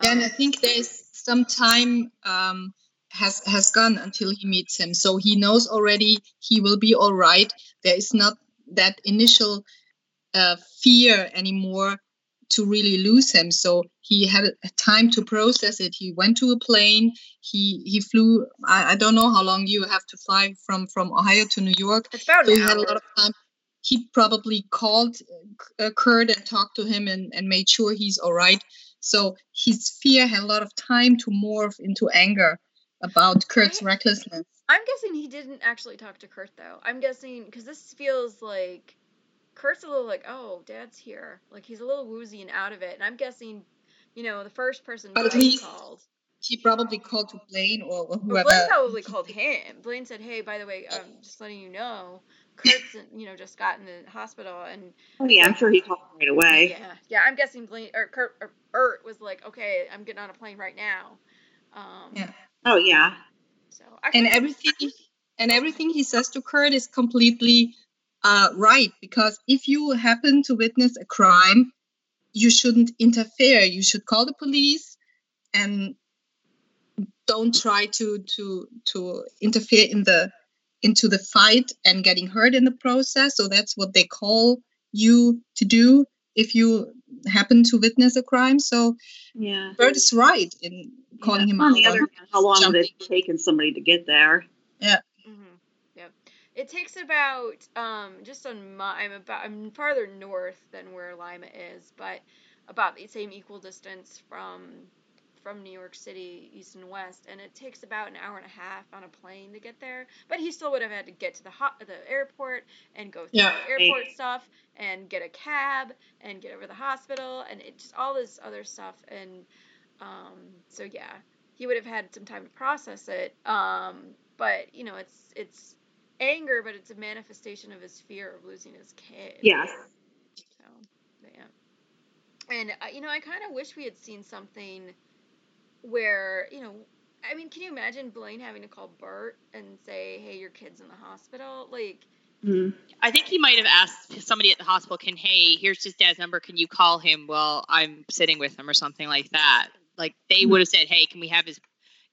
And I think there's some time um, has has gone until he meets him, so he knows already he will be all right. There is not that initial uh, fear anymore to really lose him. So he had a time to process it. He went to a plane. He he flew. I, I don't know how long you have to fly from from Ohio to New York. it's about So he had a lot of time. He probably called uh, Kurt and talked to him and, and made sure he's all right. So his fear had a lot of time to morph into anger about Kurt's recklessness. I'm guessing he didn't actually talk to Kurt though. I'm guessing because this feels like Kurt's a little like, oh, Dad's here. Like he's a little woozy and out of it. And I'm guessing, you know, the first person But least- called. He probably called to Blaine or whoever. Blaine probably called him. Blaine said, hey, by the way, um, just letting you know, Kurt's, you know, just got in the hospital and Oh yeah. I'm sure he called right away. yeah, yeah. I'm guessing Blaine or Kurt or Burt was like, okay, I'm getting on a plane right now. Um, Yeah. Oh yeah. So I and everything and everything he says to Kurt is completely uh, right because if you happen to witness a crime, you shouldn't interfere. You should call the police and don't try to to to interfere in the into the fight and getting hurt in the process. So that's what they call you to do if you happen to witness a crime. So Yeah. Burt is right in calling Yeah. him On out. the other hand, how long would jumping. it have taken somebody to get there? hmm Yep. It takes about um just on my I'm about I'm farther north than where Lima is, but about the same equal distance from from New York City, east and west, and it takes about an hour and a half on a plane to get there. But he still would have had to get to the hot, the airport and go through Yeah. the airport stuff and get a cab and get over the hospital and it just all this other stuff and um so yeah, he would have had some time to process it. Um but you know, it's it's anger, but it's a manifestation of his fear of losing his kid. Yes. So, yeah. And uh, you know, I kind of wish we had seen something where you know, I mean, can you imagine Blaine having to call Burt and say, "Hey, your kid's in the hospital"? Like, Mhm. I think he might have asked somebody at the hospital, "Can hey, here's his dad's number. Can you call him while I'm sitting with him or something like that?" Like they would have said, "Hey, can we have his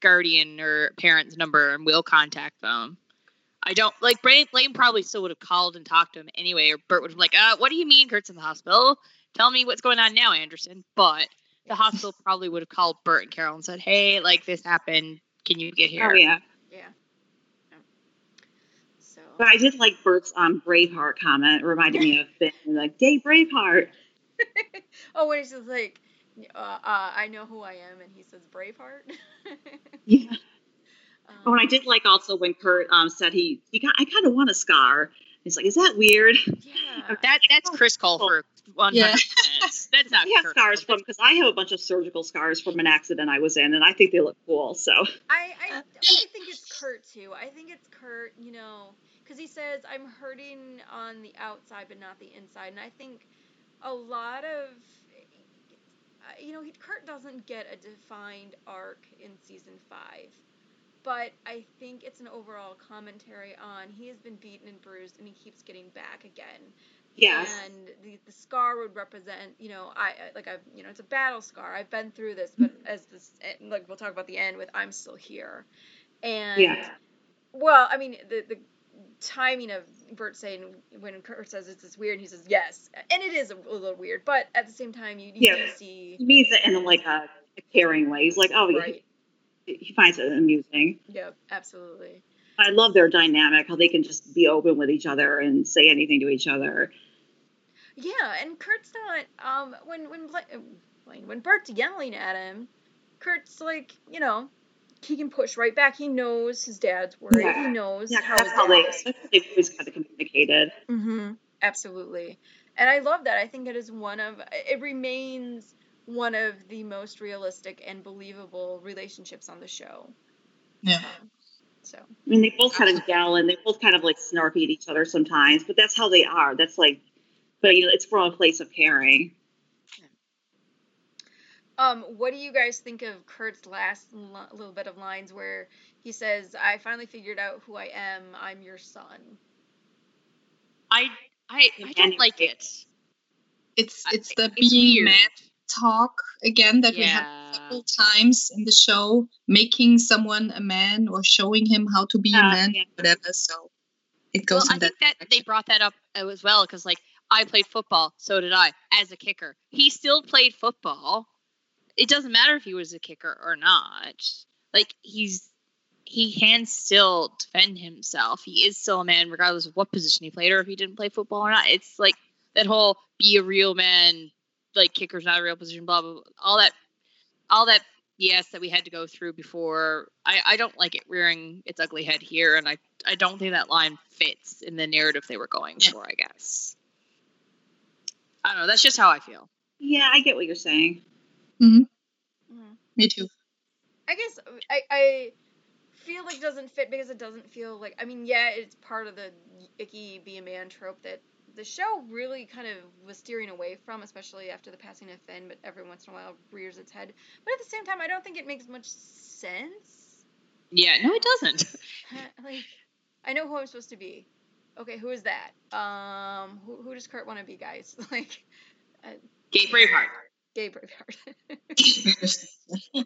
guardian or parent's number and we'll contact them." I don't like Blaine. Blaine probably still would have called and talked to him anyway, or Burt would have been like, "Uh, what do you mean Kurt's in the hospital? Tell me what's going on now, Anderson." But the hospital probably would have called Burt and Carole and said, "Hey, like this happened. Can you get here?" Oh yeah. yeah. Yeah. So. But I did like Burt's um, Braveheart comment. It reminded me of Finn, like, "Day Braveheart." *laughs* oh, when he's just like, uh, uh, I know who I am, and he says Braveheart. *laughs* Yeah. *laughs* um, Oh, and I did like also when Kurt um, said he, he got, I kind of want a scar. He's like, is that weird? Yeah. That that's Chris Colfer, one Yeah. hundred percent. That's not *laughs* I have scars from because I have a bunch of surgical scars from an accident I was in, and I think they look cool. So I, I, I think *laughs* it's Kurt too. I think it's Kurt, you know, because he says, I'm hurting on the outside but not the inside. And I think a lot of, uh, you know, he, Kurt doesn't get a defined arc in season five. But I think it's an overall commentary on he has been beaten and bruised and he keeps getting back again. Yes, And the, the scar would represent, you know, I like I've, you know, it's a battle scar. I've been through this, but mm-hmm. as this, and, like we'll talk about the end with, I'm still here. And yeah, well, I mean, the the timing of Burt saying when Kurt says it's this weird, he says yes, and it is a, little weird, but at the same time, you, you do Yeah. see he means it in like a, a caring way. He's like, oh, he- right. he, finds it amusing. Yep, absolutely. I love their dynamic, how they can just be open with each other and say anything to each other. Yeah, and Kurt's not um when when Bla- uh, Blaine when Burt's yelling at him, Kurt's like you know he can push right back. He knows his dad's worried. Yeah. He knows Yeah, how that's his how they, dad that's they've always kind of communicated. Mm-hmm. Absolutely. And I love that. I think it is one of it remains one of the most realistic and believable relationships on the show. Yeah. Um, so I mean, they both kind of yell and they both kind of like snarky at each other sometimes, but that's how they are. That's like, but you know, it's from a place of caring. um what do you guys think of Kurt's last l- little bit of lines where he says, "I finally figured out who I am. I'm your son." I I I don't like it. It's it's the It's being weird. man talk again that we had Yeah. several times in the show, making someone a man or showing him how to be a Uh, man, yeah. whatever. So it goes. Well, goes I that. think that they brought that up as well because, like, I played football, so did I, as a kicker. He still played football. It doesn't matter if he was a kicker or not. Like, he's he can still defend himself. He is still a man, regardless of what position he played or if he didn't play football or not. It's like that whole be a real man, like kicker's not a real position, blah blah, blah all that, all that yes that we had to go through before. I I don't like it rearing its ugly head here, and I I don't think that line fits in the narrative they were going for. I guess. I don't know. That's just how I feel. Yeah, I get what you're saying. Mhm. Me too. I guess I, I feel like it doesn't fit because it doesn't feel like I mean yeah it's part of the icky be a man trope that the show really kind of was steering away from especially after the passing of Finn but every once in a while rears its head but at the same time I don't think it makes much sense Yeah. No, it doesn't. *laughs* like I know who I'm supposed to be okay who is that? Um who, who does Kurt want to be guys? *laughs* Like Gay Braveheart. gay Braveheart. *laughs* *laughs*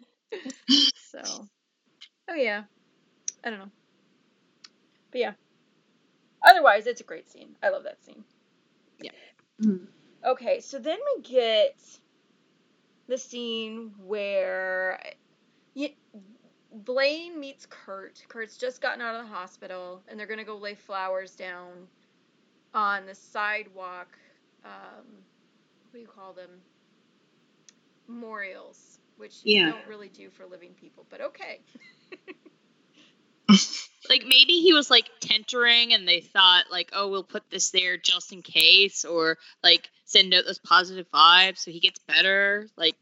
So oh yeah. I don't know. But yeah. Otherwise it's a great scene. I love that scene. Yeah. Mhm. okay so then we get the scene where you, Blaine meets Kurt. Kurt's just gotten out of the hospital, and they're gonna go lay flowers down on the sidewalk. Um, what do you call them? Memorials, which you Yeah. don't really do for living people, but okay. *laughs* Like maybe he was like tentering and they thought like, oh, we'll put this there just in case, or like send out those positive vibes so he gets better. Like,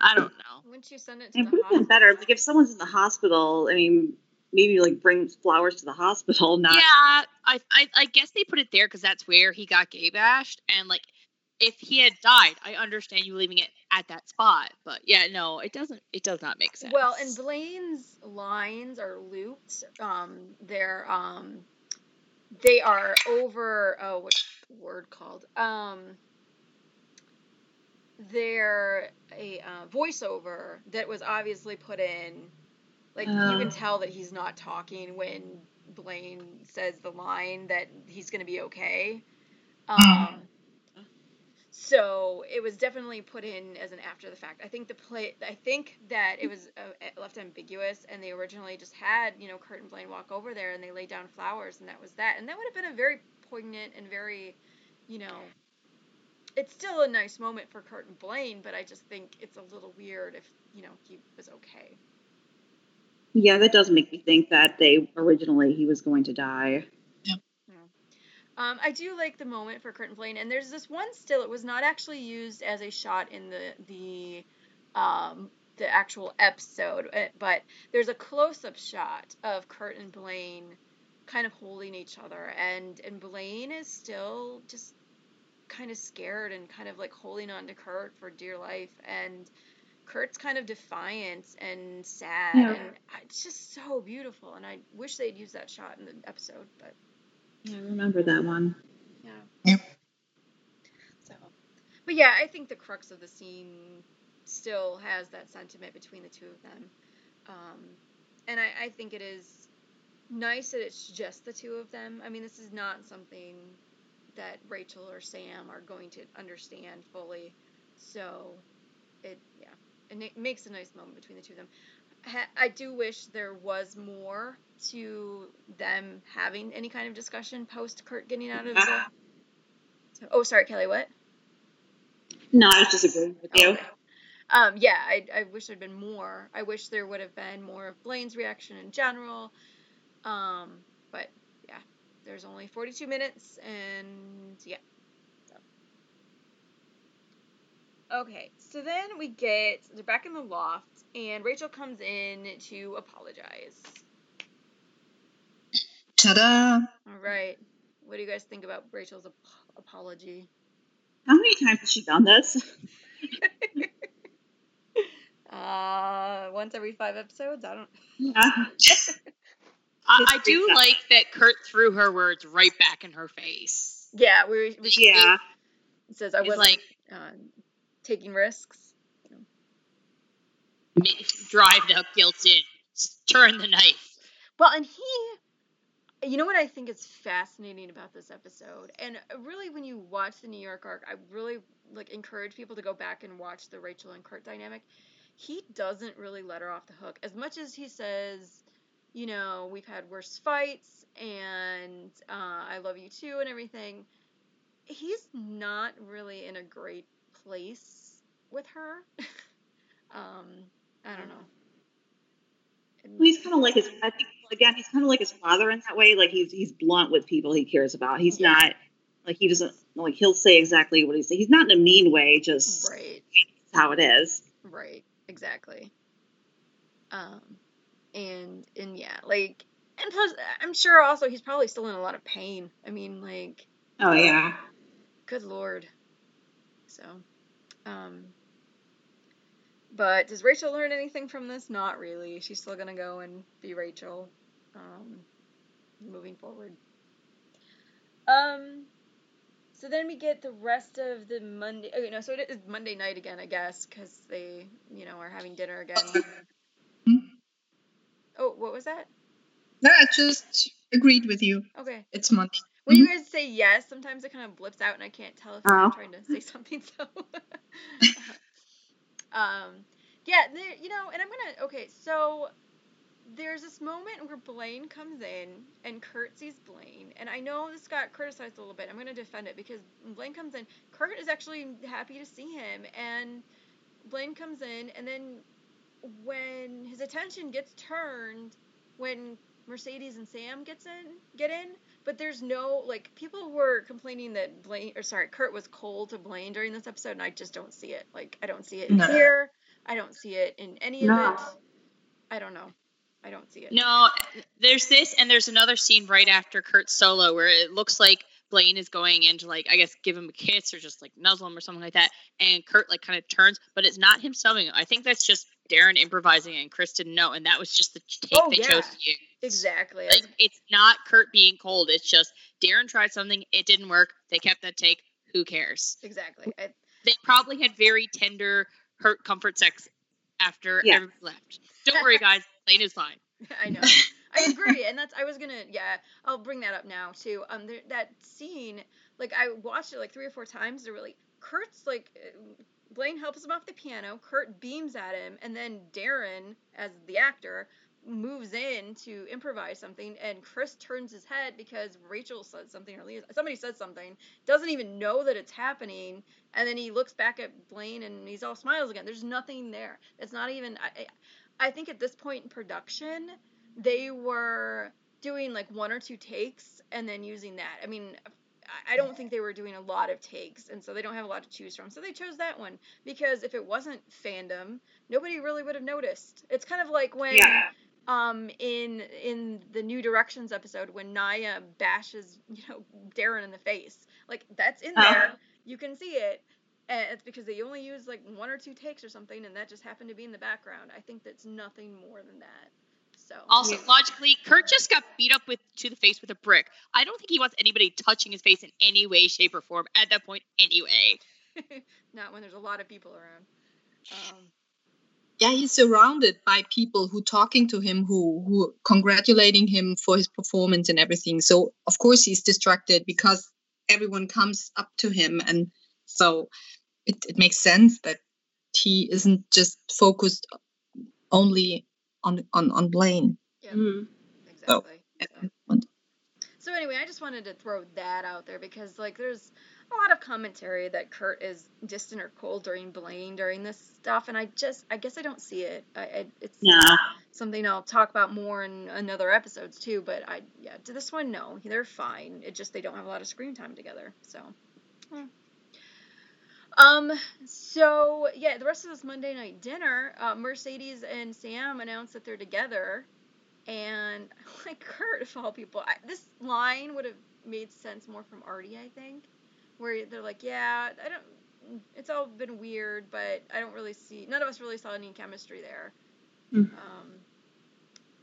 I don't know. Wouldn't you send it to It the would have been hospital? better. Like if someone's in the hospital, I mean, maybe like bring flowers to the hospital, *laughs* not yeah, I, I I guess they put it there because that's where he got gay bashed, and like if he had died, I understand you leaving it at that spot, but yeah, no, it doesn't. It does not make sense. Well, and Blaine's lines are looped. Um, they're um, they are over. Oh, what's the word called? Um, they're a uh, voiceover that was obviously put in. Like you Oh. can tell that he's not talking when Blaine says the line that he's gonna be okay. Um, so it was definitely put in as an after the fact. I think the play. I think that it was uh, left ambiguous, and they originally just had you know Kurt and Blaine walk over there and they laid down flowers, and that was that. And that would have been a very poignant and very, you know, it's still a nice moment for Kurt and Blaine, but I just think it's a little weird if you know he was okay. Yeah, that does make me think that they originally he was going to die. Um, I do like the moment for Kurt and Blaine, and there's this one still. It was not actually used as a shot in the the um, the actual episode, uh, but there's a close-up shot of Kurt and Blaine kind of holding each other, and and Blaine is still just kind of scared and kind of like holding on to Kurt for dear life, and Kurt's kind of defiant and sad, Yeah. and it's just so beautiful. And I wish they'd used that shot in the episode, but. Yeah, I remember that one. Yeah. Yep. So, but yeah, I think the crux of the scene still has that sentiment between the two of them, um, and I, I think it is nice that it's just the two of them. I mean, this is not something that Rachel or Sam are going to understand fully, so it yeah, and it makes a nice moment between the two of them. I do wish there was more to them having any kind of discussion post Kurt getting out of the. So, *laughs* oh, sorry, Kelly. What? No, I was just agreeing with you. Okay. Um, yeah, I, I wish there'd been more. I wish there would have been more of Blaine's reaction in general. Um, but yeah, there's only 42 minutes, and yeah. So. Okay, so then we get they're back in the loft, and Rachel comes in to apologize. Ta-da! All right, what do you guys think about Rachel's ap- apology? How many times has she done this? *laughs* Uh, once every five episodes. I don't. Yeah. *laughs* I, I do like that Kurt threw her words right back in her face. Yeah, we. we Yeah. It says I was like, like uh, taking risks. "Ma- drive the guilt in, turn the knife. Well, and he, you know what I think is fascinating about this episode, and really when you watch the New York arc, I really like encourage people to go back and watch the Rachel and Kurt dynamic. He doesn't really let her off the hook as much as he says, you know, we've had worse fights, and uh, I love you too, and everything. He's not really in a great place with her. *laughs* um, I don't know. Well, he's kind of like his. I think again, he's kind of like his father in that way. Like he's he's blunt with people he cares about. He's Yeah. not like he doesn't like he'll say exactly what he say. He's not in a mean way. Just Right. how it is. Right, exactly. Um, and and yeah, like, and plus, I'm sure also he's probably still in a lot of pain. I mean, like, Oh yeah. good lord. So, um, but does Rachel learn anything from this? Not really. She's still gonna go and be Rachel, um, moving forward. Um, so then we get the rest of the Monday. Okay, no, so it is Monday night again, I guess, because they, you know, are having dinner again. Oh, what was that? No, I just agreed with you. Okay. It's Monday. When you guys say yes, sometimes it kind of blips out and I can't tell if Oh. trying to say *laughs* something. So, *laughs* um, yeah, there, you know, and I'm gonna. Okay, so there's this moment where Blaine comes in and Kurt sees Blaine, and I know this got criticized a little bit. I'm going to defend it because Blaine comes in. Kurt is actually happy to see him, and Blaine comes in, and then when his attention gets turned, when Mercedes and Sam gets in, get in, but there's no like people were complaining that Blaine or sorry Kurt was cold to Blaine during this episode, and I just don't see it. Like I don't see it No. here. I don't see it in any No. of it. I don't know. I don't see it. No, there's this, and there's another scene right after Kurt's solo where it looks like Blaine is going in to like, I guess, give him a kiss or just like nuzzle him or something like that, and Kurt like kind of turns, but it's not him snubbing him. I think that's just Darren improvising, and Chris didn't know, and that was just the take Oh, they yeah. chose to use. Exactly. Like, it's not Kurt being cold. It's just Darren tried something, it didn't work. They kept that take. Who cares? exactly. I, They probably had very tender, hurt, comfort sex after Yeah. everybody left. Don't worry, guys. Blaine is fine. *laughs* I know. *laughs* I agree, and that's I was gonna yeah I'll bring that up now too. Um, there, that scene like I watched it like three or four times. They're really Kurt's like uh, Blaine helps him off the piano. Kurt beams at him, and then Darren as the actor moves in to improvise something, and Chris turns his head because Rachel said something or somebody said something, doesn't even know that it's happening, and then he looks back at Blaine and he's all smiles again. There's nothing there. It's not even. I I think at this point in production, they were doing like one or two takes and then using that. I mean, I- don't think they were doing a lot of takes, and so they don't have a lot to choose from. So they chose that one because if it wasn't fandom, nobody really would have noticed. It's kind of like when Yeah. um in in the New Directions episode when Naya bashes you know Darren in the face. Like that's in Uh-huh. there. You can see it. And it's because they only used like one or two takes or something, and that just happened to be in the background. I think that's nothing more than that. So Also, logically, Kurt just got beat up with to the face with a brick. I don't think he wants anybody touching his face in any way, shape, or form at that point, anyway. *laughs* not when there's a lot of people around. Um, yeah he's surrounded by people who talking to him who who congratulating him for his performance and everything so of course he's distracted because everyone comes up to him and so it, it makes sense that he isn't just focused only on on on blaine yeah, Mhm. exactly. at So. So anyway, I just wanted to throw that out there because like there's a lot of commentary that Kurt is distant or cold during Blaine during this stuff, and I just I guess I don't see it. I, I it's No. something I'll talk about more in, another episodes too. But I yeah to this one no they're fine. It just they don't have a lot of screen time together. So. eh. Um. So yeah, the rest of this Monday night dinner, uh, Mercedes and Sam announce that they're together, and *laughs* like Kurt of all people, I, this line would have made sense more from Artie, I think, where they're like, yeah, I don't. It's all been weird, but I don't really see. None of us really saw any chemistry there. Mhm. Um.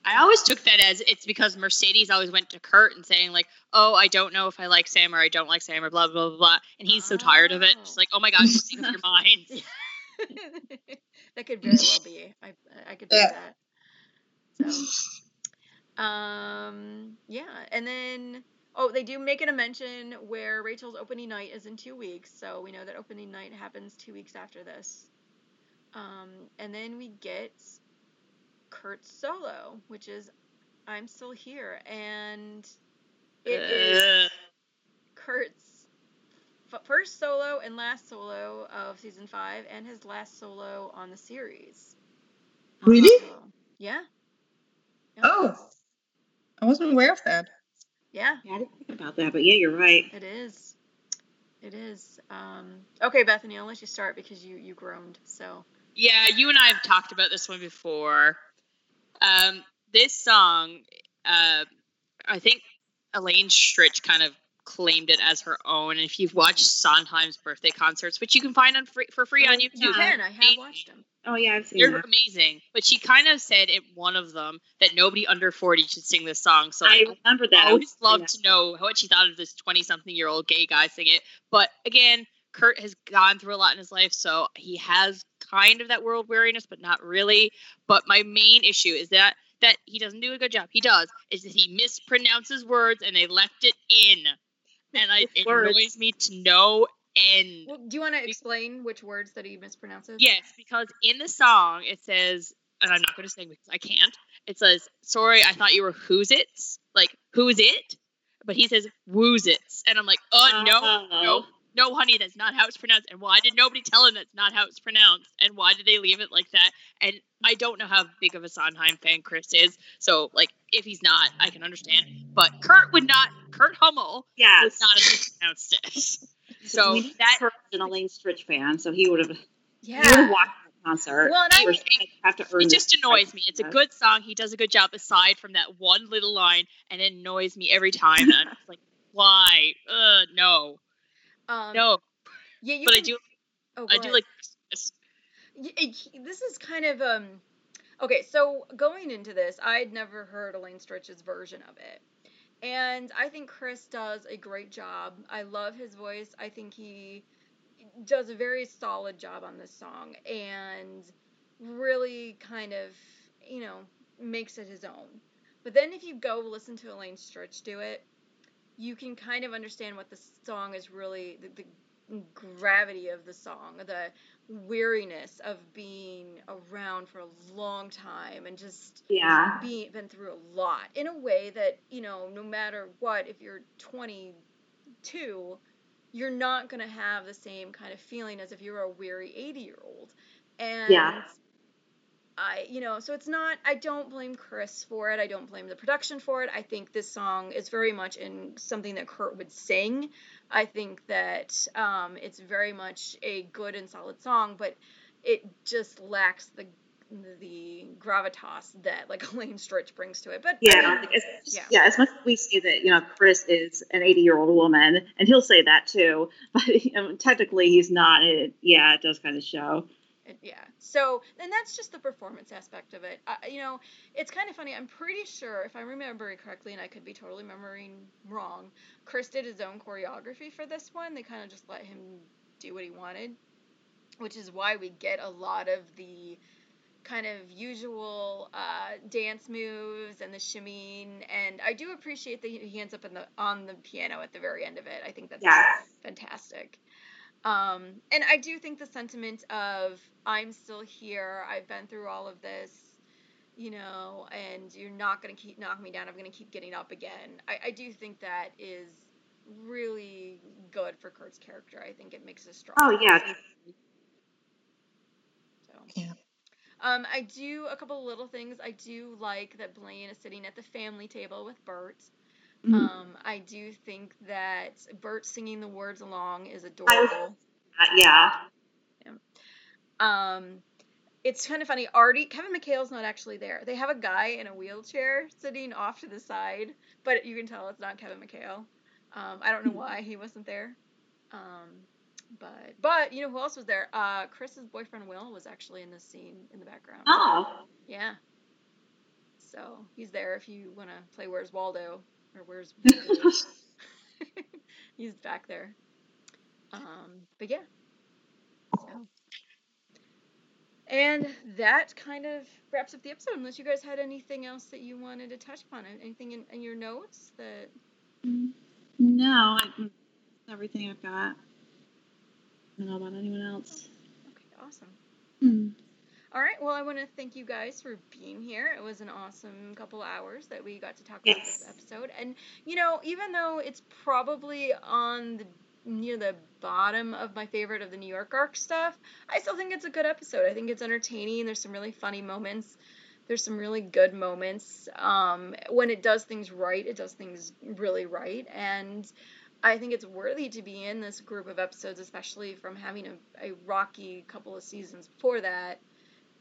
I always took that as it's because Mercedes always went to Kurt and saying like, "Oh, I don't know if I like Sam or I don't like Sam or blah blah blah blah," and he's so tired of it. Just Oh. like, "Oh my God, just think of your minds." *laughs* *laughs* that could very well be. I I could see Yeah. that. So, um, yeah, and then oh, they do make it a mention where Rachel's opening night is in two weeks, so we know that opening night happens two weeks after this. Um, and then we get Kurt's solo, which is "I'm Still Here," and it is. Ugh. Kurt's f- first solo and last solo of season five, and his last solo on the series. Really? So, yeah. Yeah. oh i wasn't aware of that Yeah, Yeah, I didn't think about that, but yeah, you're right. it is. It is. Um, okay, Bethany, I'll let you start because you you groaned. So Yeah, you and I have talked about this one before. Um, this song, uh, I think Elaine Stritch kind of claimed it as her own. And if you've watched Sondheim's birthday concerts, which you can find on free, for free on YouTube, you can. I have amazing. watched them. Oh yeah, I've seen They're that. amazing. But she kind of said in one of them that nobody under 40 should sing this song. So I I remember that. I always was love to know what she thought of this 20 something year old gay guy sing it. But again, Kurt has gone through a lot in his life, so he has kind of that world weariness, but not really. But my main issue is that that he doesn't do a good job. He does is that he mispronounces words and they left it in, and I it Words. annoys me to no end. Well, do you want to explain which words that he mispronounces? Yes, because in the song it says, and I'm not going to sing because I can't. it says, "Sorry, I thought you were who's it's like who's it," but he says woos it's, and I'm like, "Oh no, no, uh-huh. No, honey, that's not how it's pronounced." And why did nobody tell him that's not how it's pronounced? And why did they leave it like that? And I don't know how big of a Sondheim fan Chris is, so like if he's not, I can understand. But Kurt would not. Kurt Hummel would Yes. not have mispronounced it. *laughs* So we that Kurt's an Elaine Stritch fan, so he would have Yeah. he would have watched the concert. Well, and I- have to earn it just annoys me. It's a good song. He does a good job aside from that one little line, and it annoys me every time. And I'm just like, why? Uh, no, Um, no. Yeah, you But I do, Oh, I do ahead. like Christmas. This is kind of um okay so going into this i'd never heard elaine stritch's version of it and i think chris does a great job i love his voice i think he does a very solid job on this song and really kind of you know makes it his own but then if you go listen to elaine stritch do it you can kind of understand what the song is really the, the gravity of the song the weariness of being around for a long time and just Yeah. being been through a lot in a way that you know no matter what if you're 22 you're not going to have the same kind of feeling as if you're a weary 80 year old and Yeah. I, you know, so it's not, I don't blame Chris for it. I don't blame the production for it. I think this song is very much in something that Kurt would sing. I think that um, it's very much a good and solid song, but it just lacks the the gravitas that like *laughs* Elaine Stritch brings to it. But I Yeah, mean, like, as, yeah. yeah. As much as we see that, you know, Chris is an 80 year old woman, and he'll say that too, *laughs* but you know, technically he's not. It, yeah, it does kind of show. Yeah. So, and that's just the performance aspect of it. You know, it's kind of funny. I'm pretty sure, if I remember correctly, and I could be totally remembering wrong, Chris did his own choreography for this one. They kind of just let him do what he wanted, which is why we get a lot of the kind of usual uh, dance moves and the shimmying. And I do appreciate that he ends up in the on the piano at the very end of it. I think that's fantastic. Um, and I do think the sentiment of I'm still here, I've been through all of this, you know, and you're not gonna keep knocking me down. I'm gonna keep getting up again. I, I do think that is really good for Kurt's character. I think it makes it strong. Oh yeah, So. Yeah. Um, I do a couple of little things. I do like that Blaine is sitting at the family table with Burt. Mhm. Um, I do think that Burt singing the words along is adorable. Uh, yeah. Um, it's kind of funny. Artie, Kevin McHale's not actually there. They have a guy in a wheelchair sitting off to the side, but you can tell it's not Kevin McHale. Um, I don't know why he wasn't there. Um, but but you know who else was there? Uh, Chris's boyfriend Will was actually in this scene in the background. Oh, Yeah. So he's there if you want to play Where's Waldo or Where's *laughs* *laughs* he's back there. Um, but yeah. So. And that kind of wraps up the episode. Unless you guys had anything else that you wanted to touch upon, anything in, in your notes that. no, I, everything I've got. I don't know about anyone else. Okay, awesome. Hmm. All right. Well, I want to thank you guys for being here. It was an awesome couple hours that we got to talk about this episode. And you know, even though it's probably on the near the bottom of my favorite of the New York arc stuff, I still think it's a good episode. I think it's entertaining. There's some really funny moments. There's some really good moments. Um, when it does things right, it does things really right. And I think it's worthy to be in this group of episodes, especially from having a, a rocky couple of seasons before that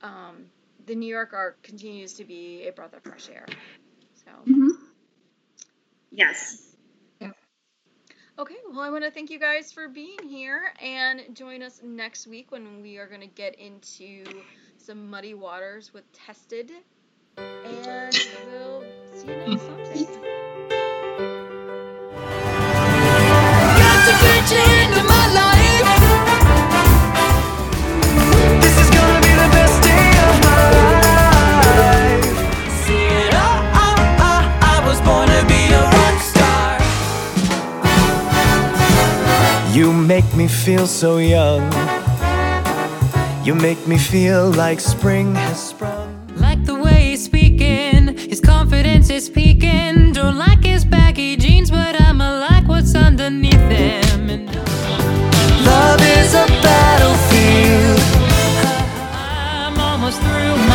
um, the New York arc continues to be a breath of fresh air. So, hmm Yes. okay, well, I want to thank you guys for being here and join us next week when we are going to get into some muddy waters with Tested. And we'll see you next Sunday. make me feel so young. You make me feel like spring has sprung. Like the way he's speaking, his confidence is peaking. Don't like his baggy jeans, but I'ma like what's underneath them. Love is a battlefield. I'm almost through.